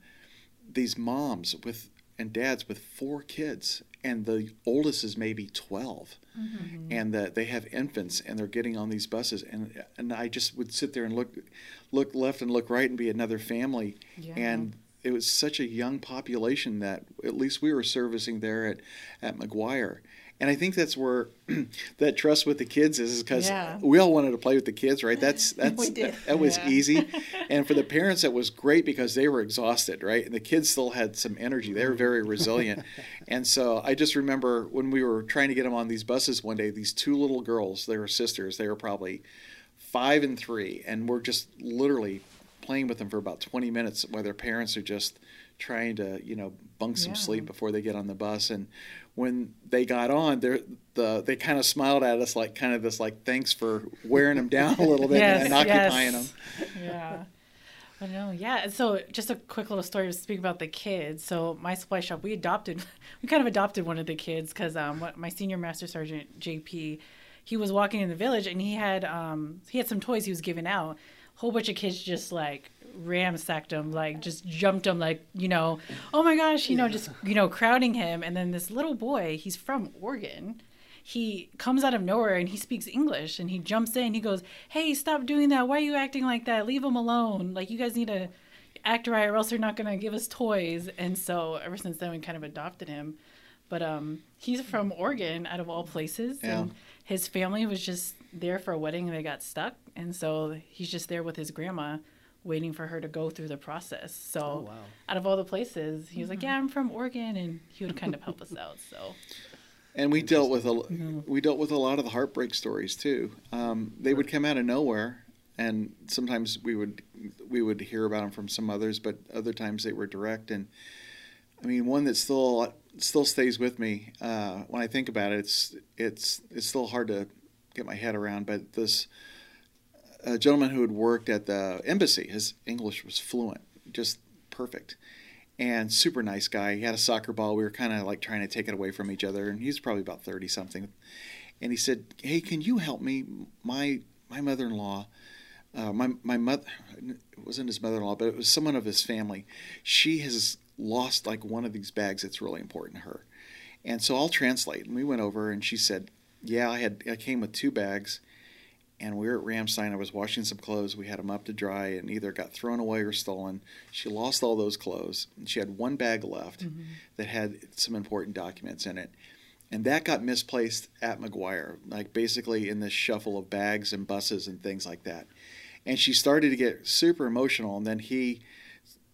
these moms with and dads with four kids and the oldest is maybe 12 mm-hmm. and that they have infants and they're getting on these buses and and I just would sit there and look look left and look right and be another family. Yeah. and it was such a young population that at least we were servicing there at at McGuire And I think that's where that trust with the kids is, because Yeah. we all wanted to play with the kids, right? That's that's did. that, was Yeah. easy, and for the parents, that was great because they were exhausted, right? And the kids still had some energy; they were very resilient. and so I just remember when we were trying to get them on these buses one day, these two little girls, they were sisters, they were probably five and three, and we're just literally playing with them for about 20 minutes while their parents are just trying to, you know, bunk some Yeah. sleep before they get on the bus. And when they got on, they the they kind of smiled at us like kind of this like thanks for wearing them down a little bit Yes, and occupying yes. them. yeah. I know, yeah. So, just a quick little story to speak about the kids. So, my supply shop, we adopted, we kind of adopted one of the kids because um, my senior master sergeant JP, he was walking in the village and he had um, he had some toys he was giving out. A whole bunch of kids just like ramsacked him, like just jumped him, like you know, oh my gosh, you know, just you know, crowding him. And then this little boy, he's from Oregon he comes out of nowhere and he speaks English and he jumps in. He goes, Hey, stop doing that. Why are you acting like that? Leave him alone. Like, you guys need to act right or else they're not going to give us toys. And so, ever since then, we kind of adopted him. But um, he's from Oregon, out of all places. Yeah. And his family was just there for a wedding and they got stuck. And so, he's just there with his grandma waiting for her to go through the process. So, Oh, wow. out of all the places, he was like, Yeah, I'm from Oregon. And he would kind of help us out. So, And we dealt with a we dealt with a lot of the heartbreak stories too. Um, they would come out of nowhere, and sometimes we would we would hear about them from some others, but other times they were direct. And I mean, one that still still stays with me uh, when I think about it. It's it's it's still hard to get my head around, but this a gentleman who had worked at the embassy, his English was fluent, just perfect and super nice guy. He had a soccer ball. We were kind of like trying to take it away from each other, and he's probably about thirty something. And he said, "Hey, can you help me? My my mother in law, uh, my my mother, wasn't his mother in law, but it was someone of his family. She has lost like one of these bags that's really important to her, and so I'll translate." And we went over, and she said, "Yeah, I had I came with two bags." And we were at Ramstein. I was washing some clothes. We had them up to dry, and either got thrown away or stolen. She lost all those clothes. And she had one bag left mm-hmm. that had some important documents in it, and that got misplaced at McGuire, like basically in this shuffle of bags and buses and things like that. And she started to get super emotional, and then he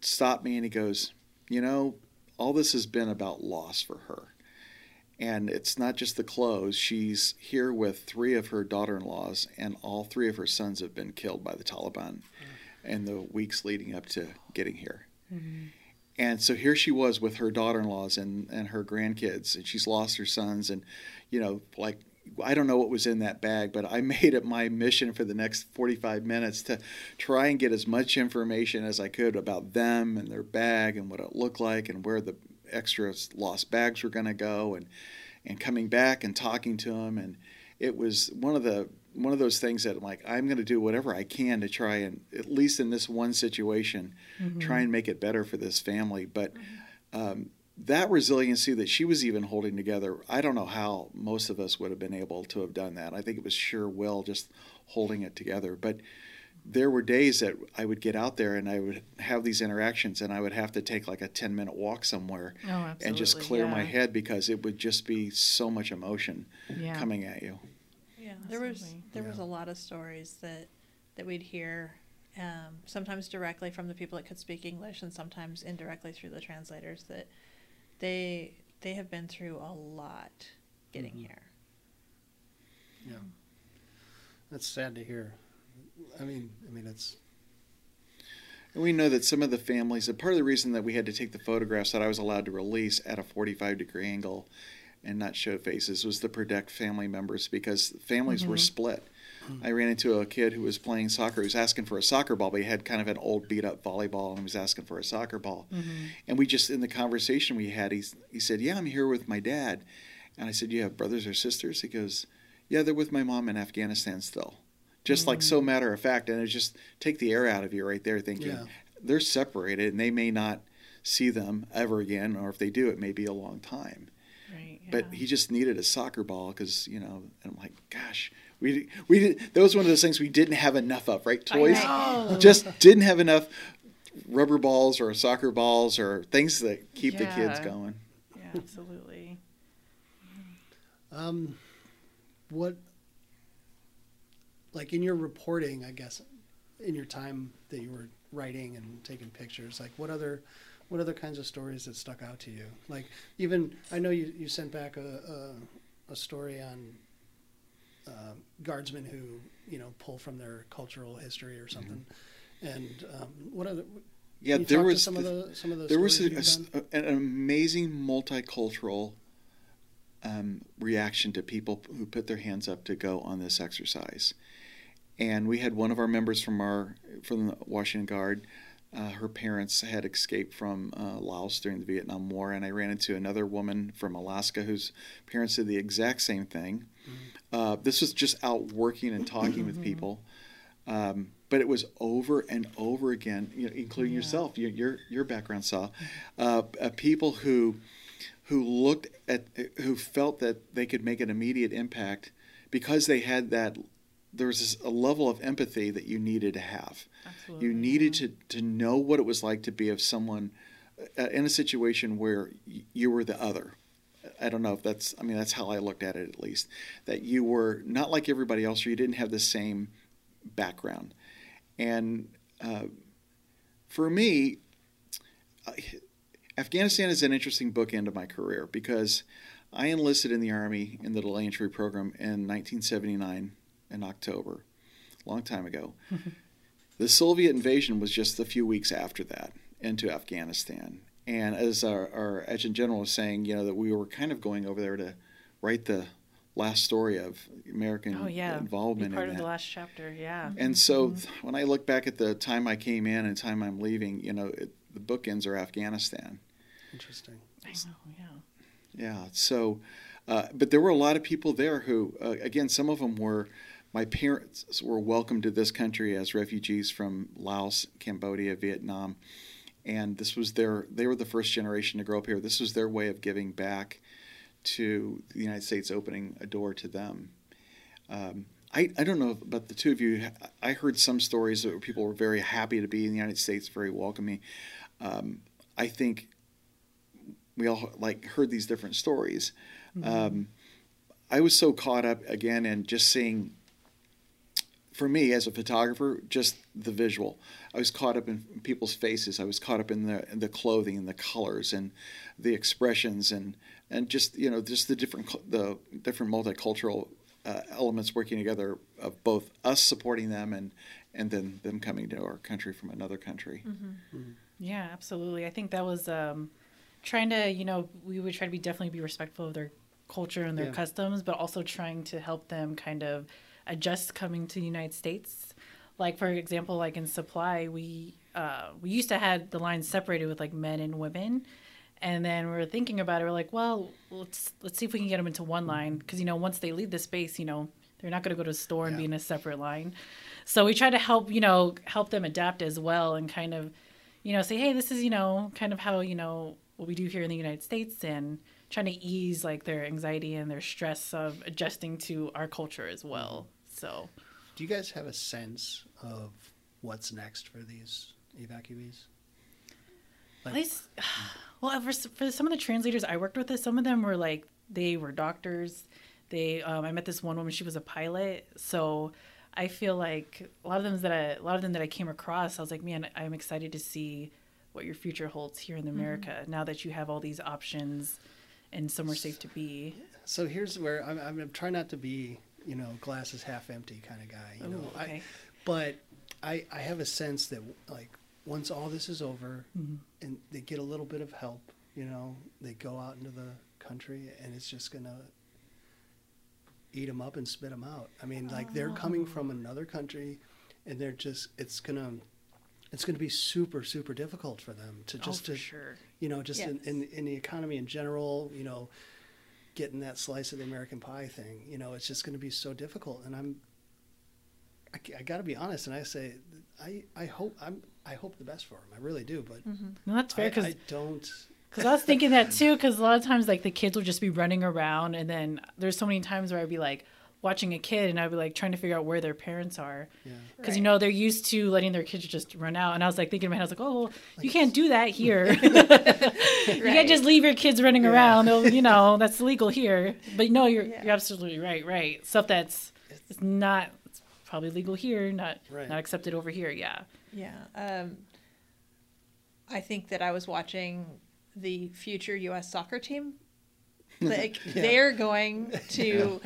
stopped me and he goes, "You know, all this has been about loss for her." And it's not just the clothes. She's here with three of her daughter in laws, and all three of her sons have been killed by the Taliban mm. in the weeks leading up to getting here. Mm-hmm. And so here she was with her daughter in laws and, and her grandkids, and she's lost her sons. And, you know, like, I don't know what was in that bag, but I made it my mission for the next 45 minutes to try and get as much information as I could about them and their bag and what it looked like and where the extra lost bags were going to go and and coming back and talking to him, and it was one of the one of those things that I'm like I'm going to do whatever I can to try and at least in this one situation try and make it better for this family. But um, that resiliency that she was even holding together I don't know how most of us would have been able to have done that. I think it was sure will just holding it together. But there were days that I would get out there and I would have these interactions and I would have to take like a 10 minute walk somewhere Oh, and just clear my head because it would just be so much emotion Yeah. coming at you. Yeah, there was Absolutely. there was a lot of stories that that we'd hear, um, sometimes directly from the people that could speak English, and sometimes indirectly through the translators. That they they have been through a lot getting Mhm. here. Yeah. That's sad to hear. I mean, I mean, it's And we know that some of the families, and part of the reason that we had to take the photographs that I was allowed to release at a 45 degree angle and not show faces was to protect family members because families were Mhm. split. I ran into a kid who was playing soccer. He was asking for a soccer ball, but he had kind of an old beat up volleyball and he was asking for a soccer ball. And we just, in the conversation we had, he, he said, Yeah, I'm here with my dad. And I said, You have brothers or sisters? He goes, Yeah, they're with my mom in Afghanistan still. Just like so matter of fact. And it just take the air out of you right there thinking Yeah. they're separated and they may not see them ever again, or if they do, it may be a long time. Right. But he just needed a soccer ball because, you know, and I'm like, gosh, we, we did, that was one of those things we didn't have enough of, right? I Toys know. just didn't have enough rubber balls or soccer balls or things that keep the kids going. Yeah, absolutely. Um, what, like in your reporting, I guess, in your time that you were writing and taking pictures, like what other, what other kinds of stories that stuck out to you? Like even I know you, you sent back a, a, a story on uh, guardsmen who you know pull from their cultural history or something, and um, what other Yeah, there was some of the some of the there was a, a you've s- done? an amazing multicultural um, reaction to people who put their hands up to go on this exercise. And we had one of our members from our from the Washington Guard. Uh, her parents had escaped from uh, Laos during the Vietnam War, and I ran into another woman from Alaska whose parents did the exact same thing. Uh, this was just out working and talking with people, um, but it was over and over again, you know, including Yeah. yourself, your your, your background, saw uh, uh, people who who looked at who felt that they could make an immediate impact because they had that there was this, a level of empathy that you needed to have. Absolutely. you needed to, to know what it was like to be of someone uh, in a situation where y- you were the other. I don't know if that's i mean that's how i looked at it at least that you were not like everybody else or you didn't have the same background. And uh, for me I- afghanistan is an interesting bookend of my career because i enlisted in the army in the delay entry program in 1979 in october a long time ago the Soviet invasion was just a few weeks after that into Afghanistan. And as our, our adjutant general was saying, you know, that we were kind of going over there to write the last story of American Oh yeah, involvement Be part in of that. the last chapter. Yeah. And so when I look back at the time I came in and time I'm leaving, you know, it, the bookends are Afghanistan. Interesting. I know. Yeah. Yeah. So, uh, but there were a lot of people there who, uh, again, some of them were. My parents were welcomed to this country as refugees from Laos, Cambodia, Vietnam, and this was their. They were the first generation to grow up here. This was their way of giving back to the United States, opening a door to them. Um, I, I don't know about the two of you. I heard some stories that people were very happy to be in the United States, very welcoming. Um, I think we all like heard these different stories. Um, I was so caught up again in just seeing, for me as a photographer, just the visual. I was caught up in people's faces. I was caught up in the in the clothing and the colors and the expressions and and just you know just the different the different multicultural uh, elements working together of both us supporting them and and then them coming to our country from another country. Yeah, absolutely. I think that was um, trying to, you know, we would try to be definitely be respectful of their culture and their Yeah. customs, but also trying to help them kind of adjust coming to the United States. Like for example, like in supply, we uh, we used to had the lines separated with like men and women, and then we were thinking about it. We're like, well, let's let's see if we can get them into one line because you know once they leave the space, you know, they're not going to go to the store and be in a separate line. So we try to help, you know, help them adapt as well and kind of, you know, say, hey, this is, you know, kind of how, you know, what we do here in the United States and trying to ease like their anxiety and their stress of adjusting to our culture as well. So Do you guys have a sense of what's next for these evacuees? At least, well, for, for some of the translators I worked with, some of them were like they were doctors. They, um, I met this one woman; she was a pilot. So I feel like a lot of them that I, a lot of them that I came across, I was like, man, I'm excited to see what your future holds here in America now that you have all these options and somewhere safe to be. So here's where I'm, I'm trying not to be, you know, glasses half empty kind of guy. You know, Ooh, I, but I I have a sense that like once all this is over mm-hmm. and they get a little bit of help, you know, they go out into the country and it's just gonna eat them up and spit them out. I mean, like they're coming from oh. another country, and they're just it's gonna it's gonna be super super difficult for them to oh, just oh, to sure. you know, just in, in in the economy in general, you know, getting that slice of the American pie thing, you know, it's just going to be so difficult. And I'm, I, got to be honest, and I say, I, I hope I'm, I hope the best for him. I really do, but mm-hmm. No, that's fair I, because I don't. Because I was thinking that too. Because a lot of times, like the kids will just be running around, and then there's so many times where I'd be like, watching a kid and I'd be like trying to figure out where their parents are. Yeah. Because you know they're used to letting their kids just run out, and I was like thinking in my head, I was like, "Oh, well, you can't do that here. you can't just leave your kids running Yeah. around. They'll, you know, that's illegal here." But no, you're Yeah. you're absolutely right. Right, stuff that's it's not it's probably legal here, not Right. not accepted over here. Yeah, Yeah. Um, I think that I was watching the future U.S. soccer team. Like they're going to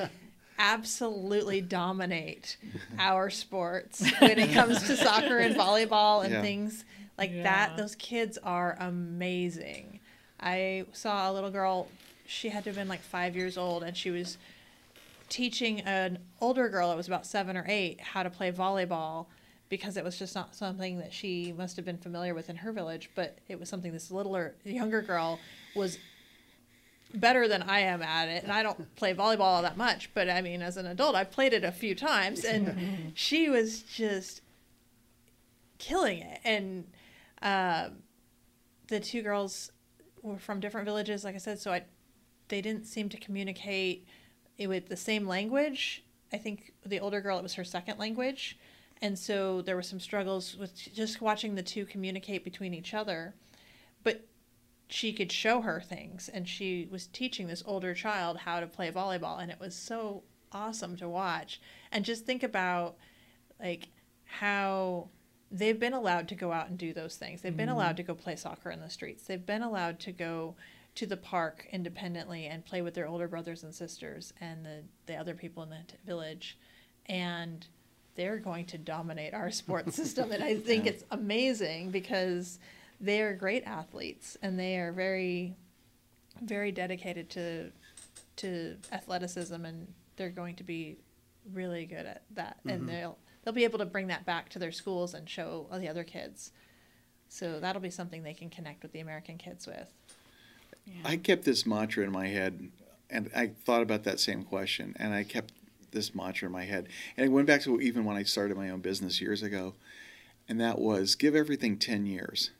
absolutely dominate our sports when it comes to soccer and volleyball and Yeah. things like Yeah. that. Those kids are amazing. I saw a little girl. She had to have been like five years old, and she was teaching an older girl that was about seven or eight how to play volleyball because it was just not something that she must have been familiar with in her village, but it was something this littler, younger girl was better than I am at it. And I don't play volleyball all that much, but I mean, as an adult, I've played it a few times, and she was just killing it. And um, the two girls were from different villages, like I said, so I, they didn't seem to communicate it with the same language. I think the older girl, it was her second language. And so there were some struggles with just watching the two communicate between each other. She could show her things, and she was teaching this older child how to play volleyball, and it was so awesome to watch. And just think about like how they've been allowed to go out and do those things. They've been allowed mm-hmm. to go play soccer in the streets. They've been allowed to go to the park independently and play with their older brothers and sisters and the, the other people in the t- village. And they're going to dominate our sports system. And I think it's amazing because they are great athletes and they are very, very dedicated to to athleticism and they're going to be really good at that. And mm-hmm. they'll they'll be able to bring that back to their schools and show all the other kids. So that'll be something they can connect with the american kids with. I kept this mantra in my head, and I thought about that same question, and I kept this mantra in my head, and it went back to even when I started my own business years ago, and that was give everything ten years.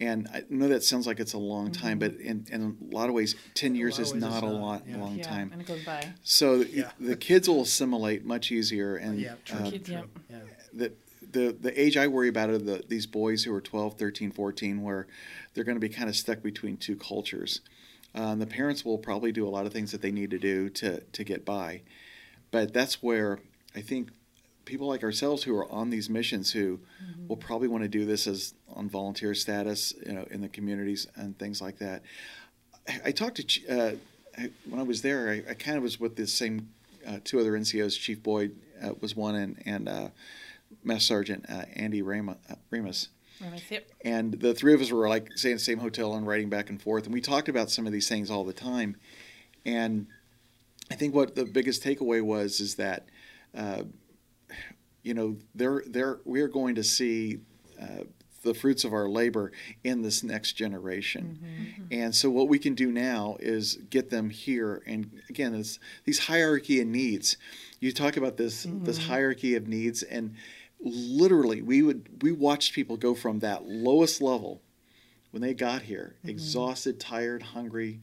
And I know that sounds like it's a long time, but in, in a lot of ways, ten years is not a not, lot, yeah. long yeah, time. and it goes by. So Yeah. the kids will assimilate much easier, and Yeah, true, uh, Kids, yep. Yeah. the the the age I worry about are the these boys who are 12, 13, 14 where they're going to be kind of stuck between two cultures. Uh, and the parents will probably do a lot of things that they need to do to to get by. But that's where I think people like ourselves who are on these missions who will probably want to do this as on volunteer status, you know, in the communities and things like that. I, I talked to uh, I, when I was there. I, I kind of was with the same uh, two other NCOs. Chief Boyd uh, was one, and and uh, Sergeant uh, Andy Rama, uh, Remus. Remus, Yep. And the three of us were like staying in the same hotel and writing back and forth, and we talked about some of these things all the time. And I think what the biggest takeaway was is that, uh, you know, they're, they're, we are going to see uh, the fruits of our labor in this next generation. Mm-hmm. And so what we can do now is get them here. And again, it's these hierarchy of needs. You talk about this this mm-hmm. hierarchy of needs, and literally we would we watched people go from that lowest level when they got here, mm-hmm. exhausted, tired, hungry,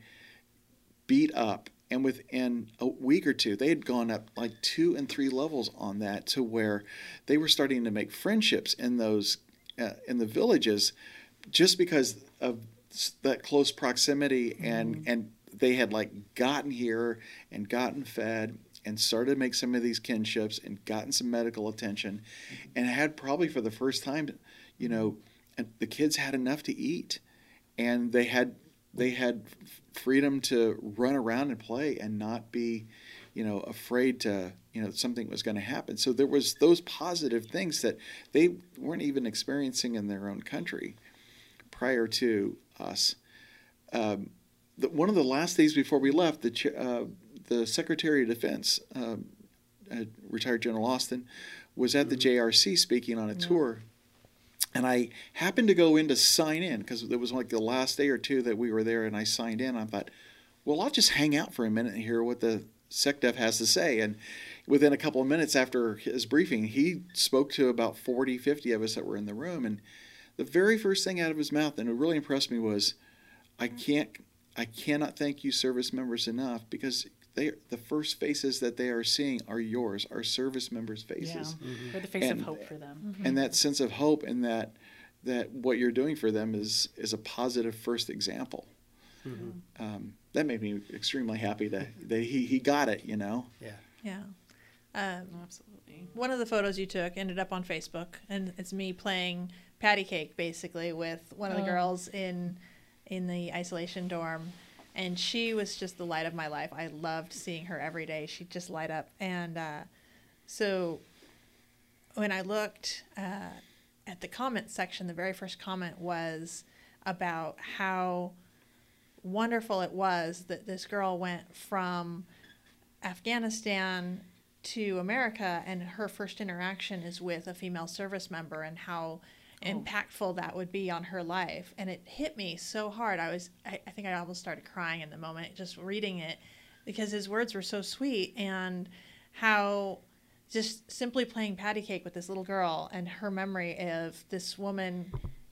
beat up, and within a week or two, they had gone up like two and three levels on that to where they were starting to make friendships in those uh, in the villages, just because of that close proximity and and they had like gotten here and gotten fed and started to make some of these kinships and gotten some medical attention and had probably for the first time you know and the kids had enough to eat and they had they had freedom to run around and play and not be you know afraid to you know something was going to happen. So there was those positive things that they weren't even experiencing in their own country prior to us. Um, the, one of the last days before we left the uh, the secretary of defense um, uh, retired general austin was at the jrc speaking on a tour and I happened to go in to sign in because it was like the last day or two that we were there, and I signed in. I thought, well, I'll just hang out for a minute and hear what the SecDef has to say. And within a couple of minutes after his briefing, he spoke to about 40, 50 of us that were in the room. And the very first thing out of his mouth, and it really impressed me, was, I can't, I cannot thank you service members enough because they the first faces that they are seeing are yours, our service members' faces, Yeah. We're the face And- of hope for them. and that sense of hope and that that what you're doing for them is is a positive first example. Um, that made me extremely happy that, that he, he got it, you know. Yeah. Yeah. Um, Absolutely. one of the photos you took ended up on Facebook, and it's me playing patty cake basically with one of the Oh. girls in in the isolation dorm, and she was just the light of my life. I loved seeing her every day. She'd just light up, and uh, so when I looked uh, at the comment section, the very first comment was about how wonderful it was that this girl went from Afghanistan to America, and her first interaction is with a female service member, and how Oh. impactful that would be on her life. And it hit me so hard. I was, I, I think I almost started crying in the moment just reading it because his words were so sweet, and how just simply playing patty cake with this little girl and her memory of this woman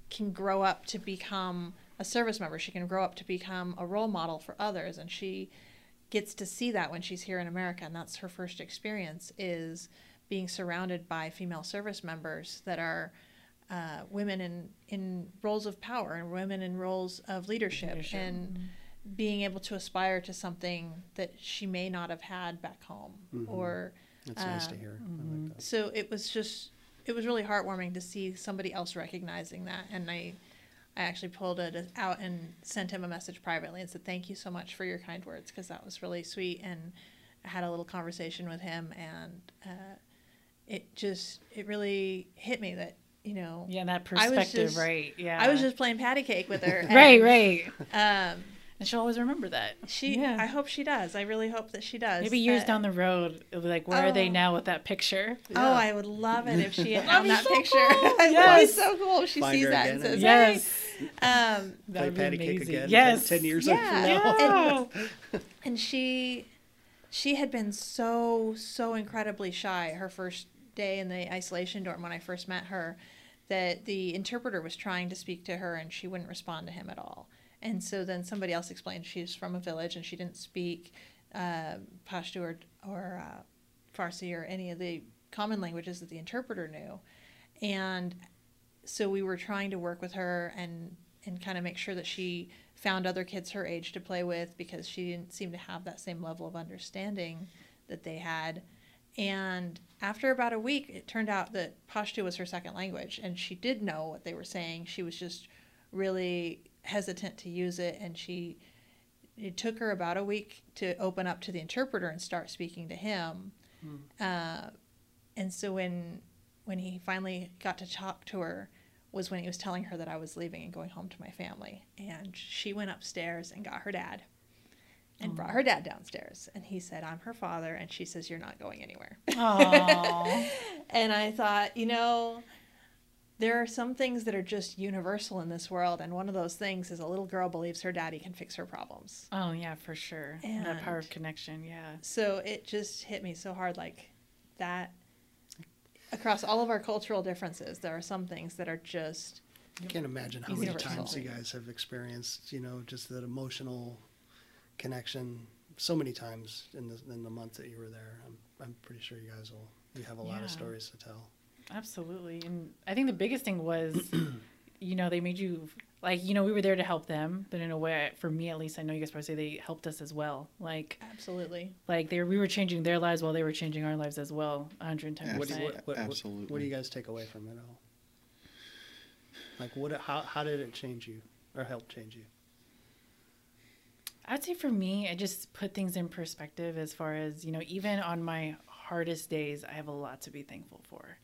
can grow up to become a service member. She can grow up to become a role model for others, and she gets to see that when she's here in America, and that's her first experience is being surrounded by female service members that are uh, women in in roles of power and women in roles of leadership, Leadership. and being able to aspire to something that she may not have had back home or That's nice to Uh, hear. I like that. so it was just it was really heartwarming to see somebody else recognizing that and i i actually pulled it out and sent him a message privately and said thank you so much for your kind words because that was really sweet and i had a little conversation with him and uh, it just it really hit me that you know Yeah, that perspective, just- right? Yeah. i was just playing patty cake with her right, and, right. um And she'll always remember that. she Yeah. i hope she does i really hope that she does Maybe years Uh, down the road, it'll be like, where are they Oh. now with that picture? Oh, I would love it if she had That'd found that so picture. cool. That'd be Yes. so cool if she Find sees that and says, and- Yes. "Hey." Um, That Play would be patty cake again. Yes. 10 years Yeah. from now. Yeah. and she, she had been so so incredibly shy her first day in the isolation dorm when I first met her, that the interpreter was trying to speak to her and she wouldn't respond to him at all. And so then somebody else explained she's from a village and she didn't speak uh, Pashto or, or uh, Farsi or any of the common languages that the interpreter knew. And so we were trying to work with her and, and kind of make sure that she found other kids her age to play with because she didn't seem to have that same level of understanding that they had. And after about a week, it turned out that Pashto was her second language, and she did know what they were saying. She was just really hesitant to use it, and she it took her about a week to open up to the interpreter and start speaking to him. Uh, and so when when he finally got to talk to her was when he was telling her that I was leaving and going home to my family. And she went upstairs and got her dad and brought her dad downstairs. And he said, I'm her father. And she says, You're not going anywhere. Aww. and I thought, you know, there are some things that are just universal in this world. And one of those things is a little girl believes her daddy can fix her problems. oh yeah, for sure. that power of connection. Yeah. So it just hit me so hard like that. Across all of our cultural differences, there are some things that are just I can't imagine how many to times you guys have experienced, you know, just that emotional connection. So many times in the in the month that you were there, I'm I'm pretty sure you guys will. You have a lot of stories to tell. Absolutely. And I think the biggest thing was, you know, they made you like, you know, we were there to help them, but in a way, for me at least, I know you guys probably say they helped us as well. Like, absolutely. like they we were changing their lives while they were changing our lives as well. 110. What do you, Absolutely. what, what, what, what do you guys take away from it all? Like, what? How how did it change you or help change you? I'd say for me, I just put things in perspective as far as, you know, even on my hardest days, I have a lot to be thankful for.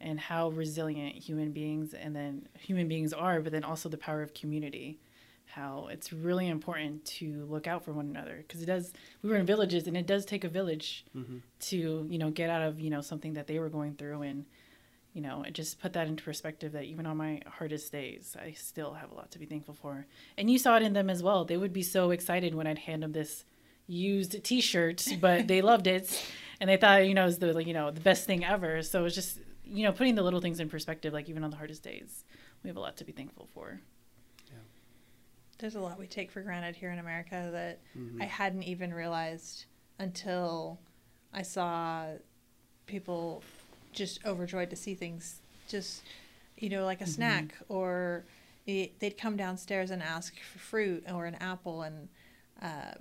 And how resilient human beings and then human beings are, but then also the power of community. How it's really important to look out for one another because it does. We were in villages, and it does take a village mm-hmm. to you know get out of you know something that they were going through, and you know and just put that into perspective that even on my hardest days, I still have a lot to be thankful for. And you saw it in them as well. They would be so excited when I'd hand them this used T-shirt, but they loved it, and they thought you know it was the you know the best thing ever. So it's just you know putting the little things in perspective. Like even on the hardest days, we have a lot to be thankful for. Yeah. There's a lot we take for granted here in America that Mm-hmm. I hadn't even realized until I saw people just overjoyed to see things just you know like a snack or it, they'd come downstairs and ask for fruit or an apple and uh,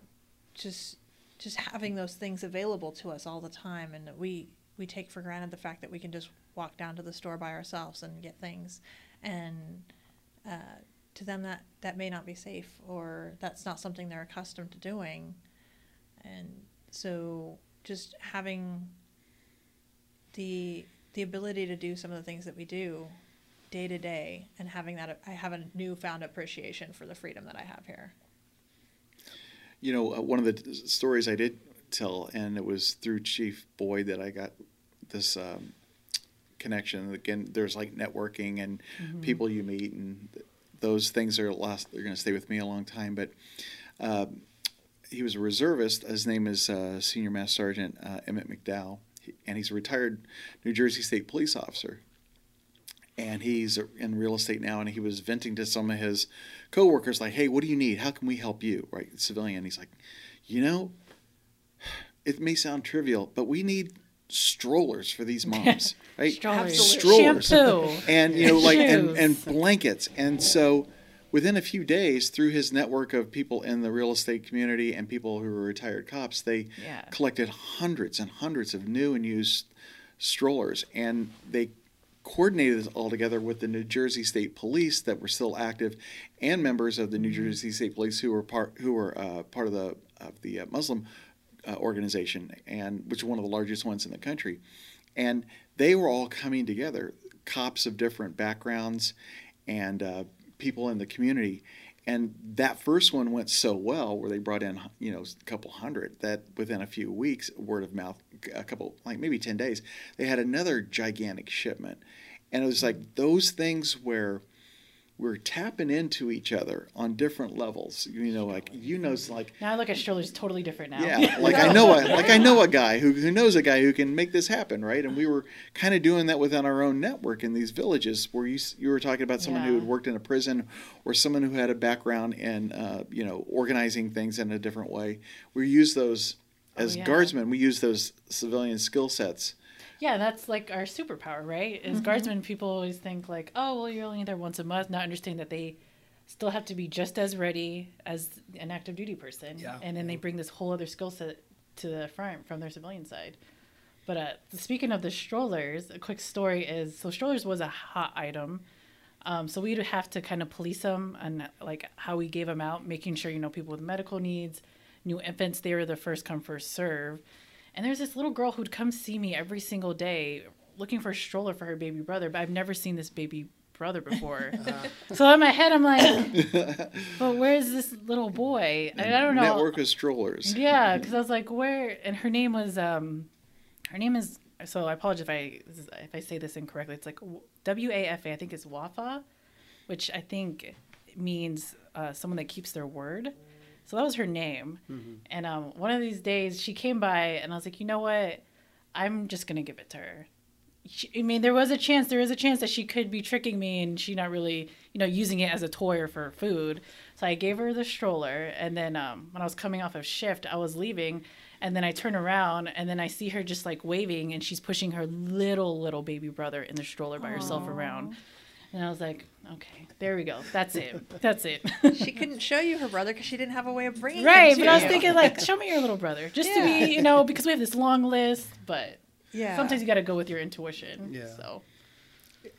just just having those things available to us all the time and we we take for granted the fact that we can just walk down to the store by ourselves and get things and uh, to them that that may not be safe or that's not something they're accustomed to doing. And so just having the the ability to do some of the things that we do day to day and having that I have a newfound appreciation for the freedom that I have here. You know, uh, one of the stories I did tell, and it was through Chief Boyd that I got this um, connection. Again, there's like networking and people you meet, and th- those things are last. They're going to stay with me a long time. But um he was a reservist. His name is uh, Senior Master Sergeant uh, Emmett McDowell, and he's a retired New Jersey State Police officer. And he's in real estate now, and he was venting to some of his coworkers, like, "Hey, what do you need? How can we help you?" Right, civilian. He's like, "You know, it may sound trivial, but we need strollers for these moms, right? Strollers. Strollers. Shampoo. and you know like and, and blankets and so within a few days through his network of people in the real estate community and people who were retired cops they Yeah. collected hundreds and hundreds of new and used strollers and they coordinated this all together with the New Jersey State Police that were still active and members of the New Jersey State Police who were part who were uh, part of the of the uh, Muslim uh, organization and which is one of the largest ones in the country and they were all coming together cops of different backgrounds and uh, people in the community. And that first one went so well where they brought in you know a couple hundred that within a few weeks word of mouth a couple like maybe 10 days they had another gigantic shipment. And it was like those things where we're tapping into each other on different levels you know like you know it's like Now I look at strollers totally different now. yeah, like I know a like I know a guy who, who knows a guy who can make this happen, right? And we were kind of doing that within our own network in these villages where you you were talking about someone who had worked in a prison or someone who had a background in uh, you know organizing things in a different way. We use those as Oh, yeah. guardsmen. We use those civilian skill sets. Yeah, that's like our superpower, right? As guardsmen, people always think like, oh, well, you're only there once a month, not understanding that they still have to be just as ready as an active duty person. Yeah. And then they bring this whole other skill set to the front from their civilian side. But uh, speaking of the strollers, a quick story is so strollers was a hot item. Um, so we'd have to kind of police them and like how we gave them out, making sure you know people with medical needs, new infants, they were the first come first serve. And there's this little girl who'd come see me every single day looking for a stroller for her baby brother, but I've never seen this baby brother before. so in my head, I'm like, but where's this little boy? And I don't know. Network of strollers. Yeah, because I was like, where? And her name was, um, her name is. So I apologize if I if I say this incorrectly. It's like W A F A. I think it's Wafa, which I think means uh, someone that keeps their word. So that was her name. And um, one of these days, she came by, and I was like, you know what? I'm just gonna give it to her. She, I mean, there was a chance. There is a chance that she could be tricking me, and she not really, you know, using it as a toy or for food. So I gave her the stroller, and then um, when I was coming off of shift, I was leaving, and then I turn around, and then I see her just like waving, and she's pushing her little little baby brother in the stroller by herself around. And I was like, okay, there we go. That's it. That's it. She couldn't show you her brother because she didn't have a way of bringing right, him to but I was you. thinking like, show me your little brother, just to be, you know, because we have this long list, but yeah. sometimes you got to go with your intuition. Yeah. So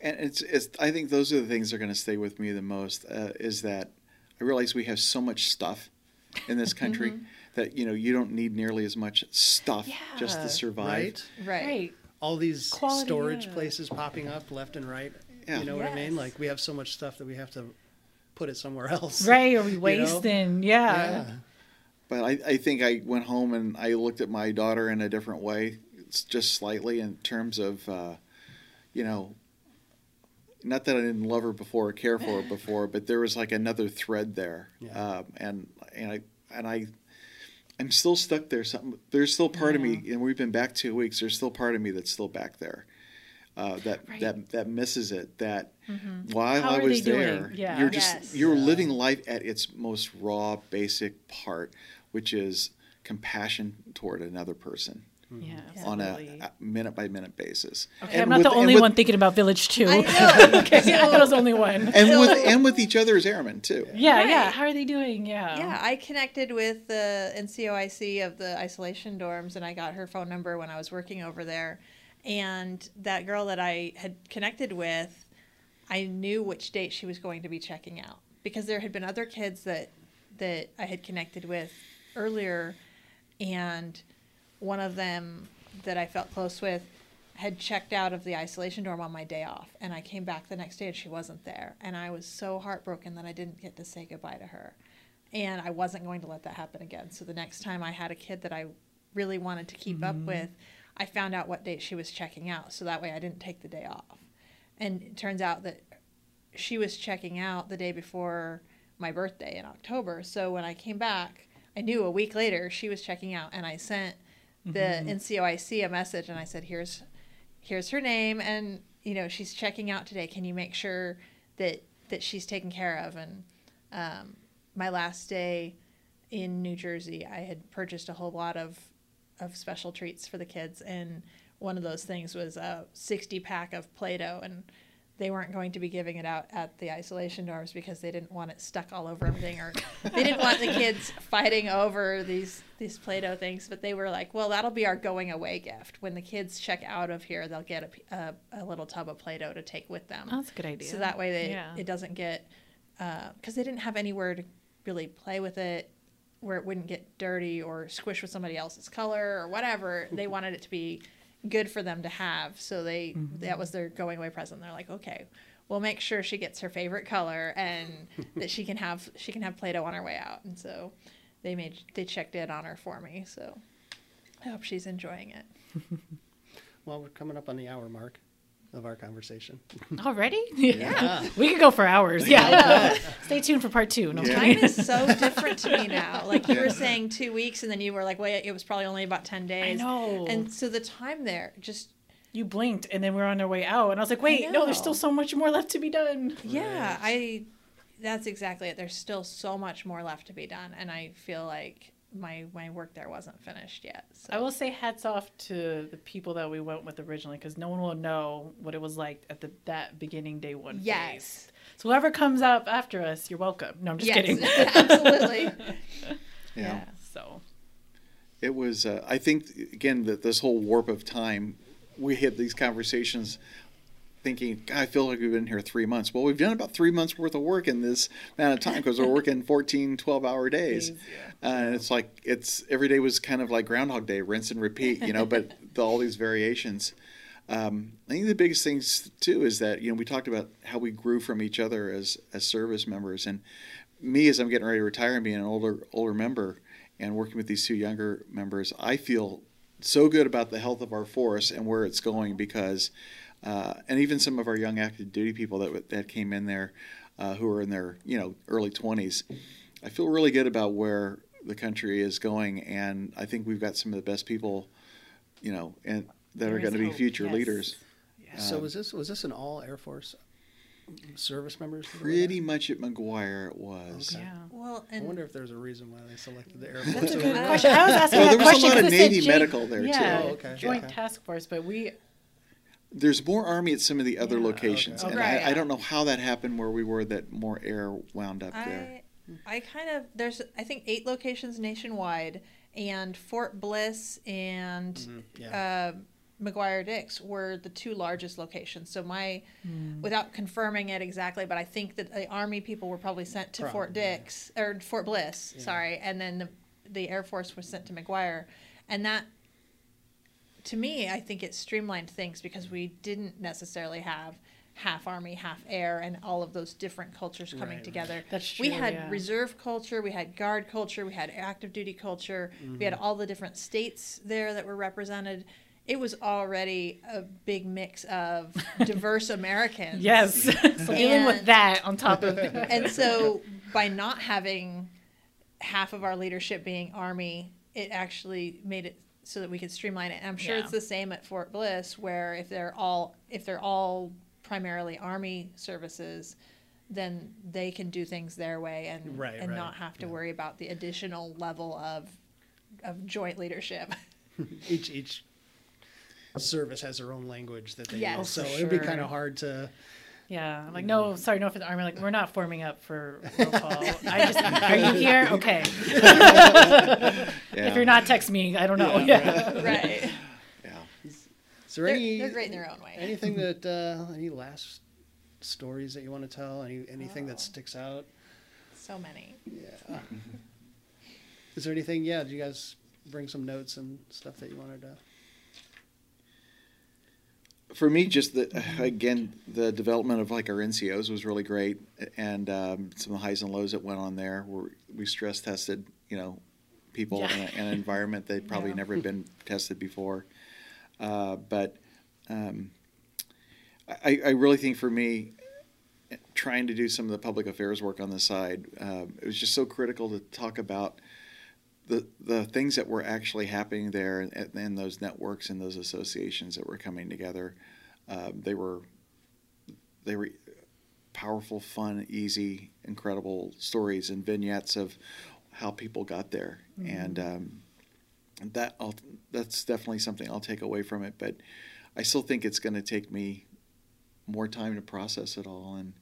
and it's, it's I think those are the things that are going to stay with me the most uh, is that I realize we have so much stuff in this country that you know you don't need nearly as much stuff just to survive. Right? right. right. All these Quality, storage yeah. places popping up left and right. Yeah. You know what I mean? Like we have so much stuff that we have to put it somewhere else. Right, Are we know? wasting. Yeah. Yeah. But I, I think I went home and I looked at my daughter in a different way, it's just slightly in terms of, uh, you know, not that I didn't love her before or care for her before, but there was like another thread there, Yeah. um, and and I and I, I'm still stuck there. Something there's still part of me, and we've been back two weeks. There's still part of me that's still back there. Uh, that Right. that that misses it. That while How I was there, Yeah. you're just Yes. you're living life at its most raw, basic part, which is compassion toward another person Yeah, on a, absolutely. a minute by minute basis. Okay, And I'm not with- the only with- one thinking about Village Two. I know. okay, I thought I was the only one. and So- with and with each other as airmen too. yeah, yeah. How are they doing? Yeah. Yeah, I connected with the NCOIC of the isolation dorms, and I got her phone number when I was working over there. And that girl that I had connected with, I knew which date she was going to be checking out. Because there had been other kids that that I had connected with earlier, and one of them that I felt close with had checked out of the isolation dorm on my day off and I came back the next day and she wasn't there. And I was so heartbroken that I didn't get to say goodbye to her. And I wasn't going to let that happen again. So the next time I had a kid that I really wanted to keep up mm-hmm. with I found out what date she was checking out so that way I didn't take the day off. And it turns out that she was checking out the day before my birthday in October so when I came back I knew a week later she was checking out and I sent the NCOIC a message and I said here's here's her name and you know she's checking out today. Can you make sure that that she's taken care of? And um, my last day in new jersey i had purchased a whole lot of of special treats for the kids and one of those things was a 60 pack of play-doh and they weren't going to be giving it out at the isolation dorms because they didn't want it stuck all over everything or they didn't want the kids fighting over these these play-doh things but they were like well that'll be our going away gift when the kids check out of here they'll get a a little tub of play-doh to take with them that's a good idea. so that way they, Yeah. it doesn't get uh, because they didn't have anywhere to really play with it where it wouldn't get dirty or squish with somebody else's color or whatever they wanted it to be good for them to have. So they mm-hmm. that was their going away present. They're like okay we'll make sure she gets her favorite color and that she can have she can have play-doh on her way out. And so they made they checked in on her for me. So i hope she's enjoying it. Well, we're coming up on the hour mark of our conversation. Already? Yeah. we could go for hours. Yeah. Stay tuned for part two. No, Yeah. Time is so different to me now. Like you were saying two weeks, and then you were like, wait, it was probably only about 10 days. I days. know. And so the time there just, you blinked, and then we are on our way out, and I was like, "Wait, no, there's still so much more left to be done." yeah, I, that's exactly it. There's still so much more left to be done. And I feel like my, my work there wasn't finished yet. So. I will say hats off to the people that we went with originally, because no one will know what it was like at the that beginning day one. Yes. phase. So whoever comes up after us, you're welcome. No, I'm just yes, kidding. absolutely. Yeah. So It was, uh, I think, again, that this whole warp of time, we had these conversations thinking, God, I feel like we've been here three months. Well, we've done about three months worth of work in this amount of time because we're working 14, 12 hour days. Days, Uh, and it's like, it's every day was kind of like Groundhog Day, rinse and repeat, you know, but the, all these variations. Um, I think the biggest things too is that you know we talked about how we grew from each other as as service members, and me as I'm getting ready to retire and being an older older member and working with these two younger members, I feel so good about the health of our force and where it's going because, uh, and even some of our young active duty people that that came in there, uh, who are in their you know early 20s, I feel really good about where the country is going, and I think we've got some of the best people, you know, and that There are going to be future yes. leaders. so Um, was this was this an all Air Force service members? Pretty much at McGuire it was. Okay. yeah. Well, I wonder if there's a reason why they selected the Air Force. That's Force. a good question. I was asking Well, that there was a lot of it said Navy J- medical there, too. Oh, okay. Joint Yeah. task force, but we There's more Army at some of the other Yeah, locations, okay. and Right. I, I don't know how that happened where we were that more air wound up there. I, I kind of there's I think eight locations nationwide, and Fort Bliss and Mhm, yeah. uh, McGuire Dix were the two largest locations. So my, Hmm. without confirming it exactly, but I think that the Army people were probably sent to Fort Probably, yeah. Dix or Fort Bliss, Yeah. sorry, and then the the Air Force was sent to McGuire, and that. To me, I think it streamlined things because we didn't necessarily have half Army, half Air, and all of those different cultures coming Right, right. together. That's We had yeah. reserve culture, we had guard culture, we had active duty culture, we Mm-hmm. had all the different states there that were represented. It was already a big mix of diverse Americans. yes. so dealing with that on top of And so by not having half of our leadership being Army, it actually made it so that we could streamline it. And I'm sure Yeah. it's the same at Fort Bliss, where if they're all if they're all primarily Army services, then they can do things their way and Right, and right. not have to Yeah. worry about the additional level of of joint leadership. each each service has their own language that they Yes. use, so For it'd be kind of hard to. Yeah, I'm like, no, sorry, no for the army. Like, we're not forming up for roll call. I just, are you here? Okay. Yeah. If you're not, text me. I don't know. Yeah. right. yeah. Is there They're, any they're great in their own way. anything that uh, any last stories that you want to tell? Any anything Oh. that sticks out? So many. Yeah. Is there anything? Yeah. Did you guys bring some notes and stuff that you wanted to? For me, just the again the development of like our NCOs was really great, and um, some of the highs and lows that went on there. Where we stress tested, you know, people Yeah. in, a, in an environment they'd probably Yeah. never been tested before. Uh, but um, I, I really think for me, trying to do some of the public affairs work on the side, um, it was just so critical to talk about the the things that were actually happening there and, and those networks and those associations that were coming together. Um, they were they were powerful, fun, easy, incredible stories and vignettes of how people got there, and um, that I'll, that's definitely something I'll take away from it. But I still think it's going to take me more time to process it all and.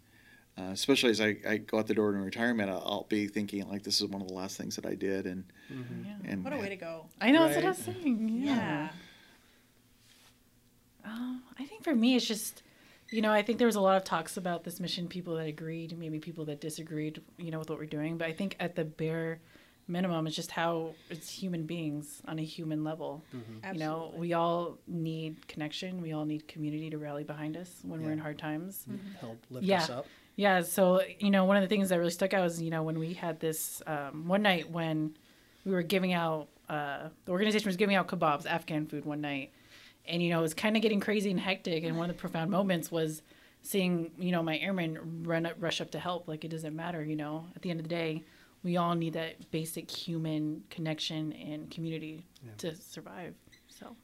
Uh, especially as I, I go out the door in retirement, I'll, I'll be thinking like this is one of the last things that I did, and Yeah. and What a way to go. I know that's what I Right. was saying. Yeah. Um, I think for me, it's just, you know, I think there was a lot of talks about this mission, people that agreed, maybe people that disagreed, you know, with what we're doing. But I think at the bare minimum, it's just how it's human beings on a human level. You know, we all need connection. We all need community to rally behind us when we're in hard times. help lift Yeah. us up? Yeah, so you know, one of the things that really stuck out was you know when we had this um, one night when we were giving out uh, the organization was giving out kebabs, Afghan food one night, and you know it was kind of getting crazy and hectic. And one of the profound moments was seeing you know my airmen run up, rush up to help. Like it doesn't matter, you know. At the end of the day, we all need that basic human connection and community Yeah. to survive. So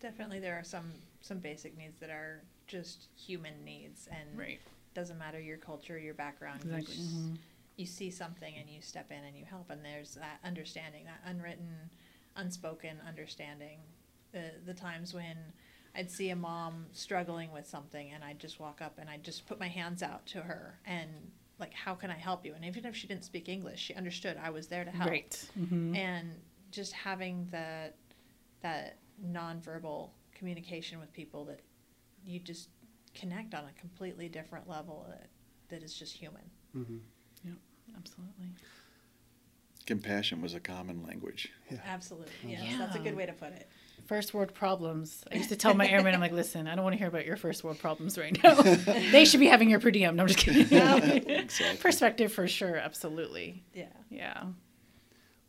Definitely, there are some some basic needs that are just human needs, and right, doesn't matter your culture, your background. you exactly. just- Mhm. you see something and you step in and you help and there's that understanding that unwritten unspoken understanding the the times when i'd see a mom struggling with something and i'd just walk up and i'd just put my hands out to her and like how can i help you and even if she didn't speak english she understood i was there to help Right. Mhm. and just having that that nonverbal communication with people that you just connect on a completely different level that, that is just human Mm-hmm. Yeah. Absolutely. compassion was a common language. Absolutely. Oh, Yes, that's a good way to put it. First world problems. I used to tell my airmen, I'm like, listen, I don't want to hear about your first world problems right now. they should be having your per diem. No, I'm just kidding. Exactly. Perspective for sure. Absolutely. Yeah. Yeah.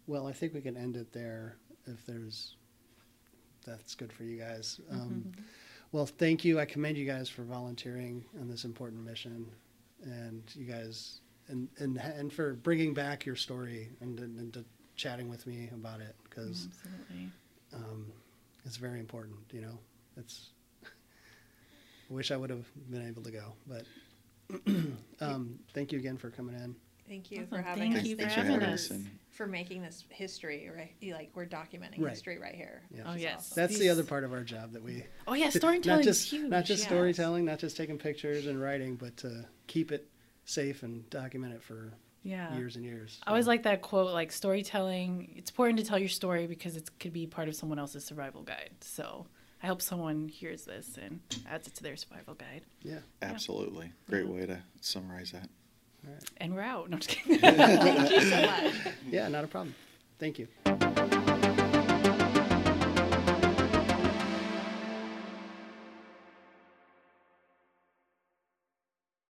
Well, I think we can end it there if there's, that's good for you guys. Um, Well, thank you. I commend you guys for volunteering on this important mission, and you guys, and and and for bringing back your story and and, and to chatting with me about it because um, it's very important. You know, it's. I wish I would have been able to go, but um, thank you again for coming in. Thank you Awesome. for having Thank us. you for Thanks Thank for having having us. us. And for making this history, right? Like we're documenting Right. history right here. Yeah. Oh, yes. awesome. That's the other part of our job that we Oh, yeah. not Storytelling just is huge. not just yes. storytelling, not just taking pictures and writing, but to keep it safe and document it for Yeah. years and years. I always like that quote like storytelling. It's important to tell your story because it could be part of someone else's survival guide. So I hope someone hears this and adds it to their survival guide. Yeah. absolutely, great way to summarize that. All right. And we're out. No, I'm just kidding. Thank you so much. Yeah, not a problem. Thank you.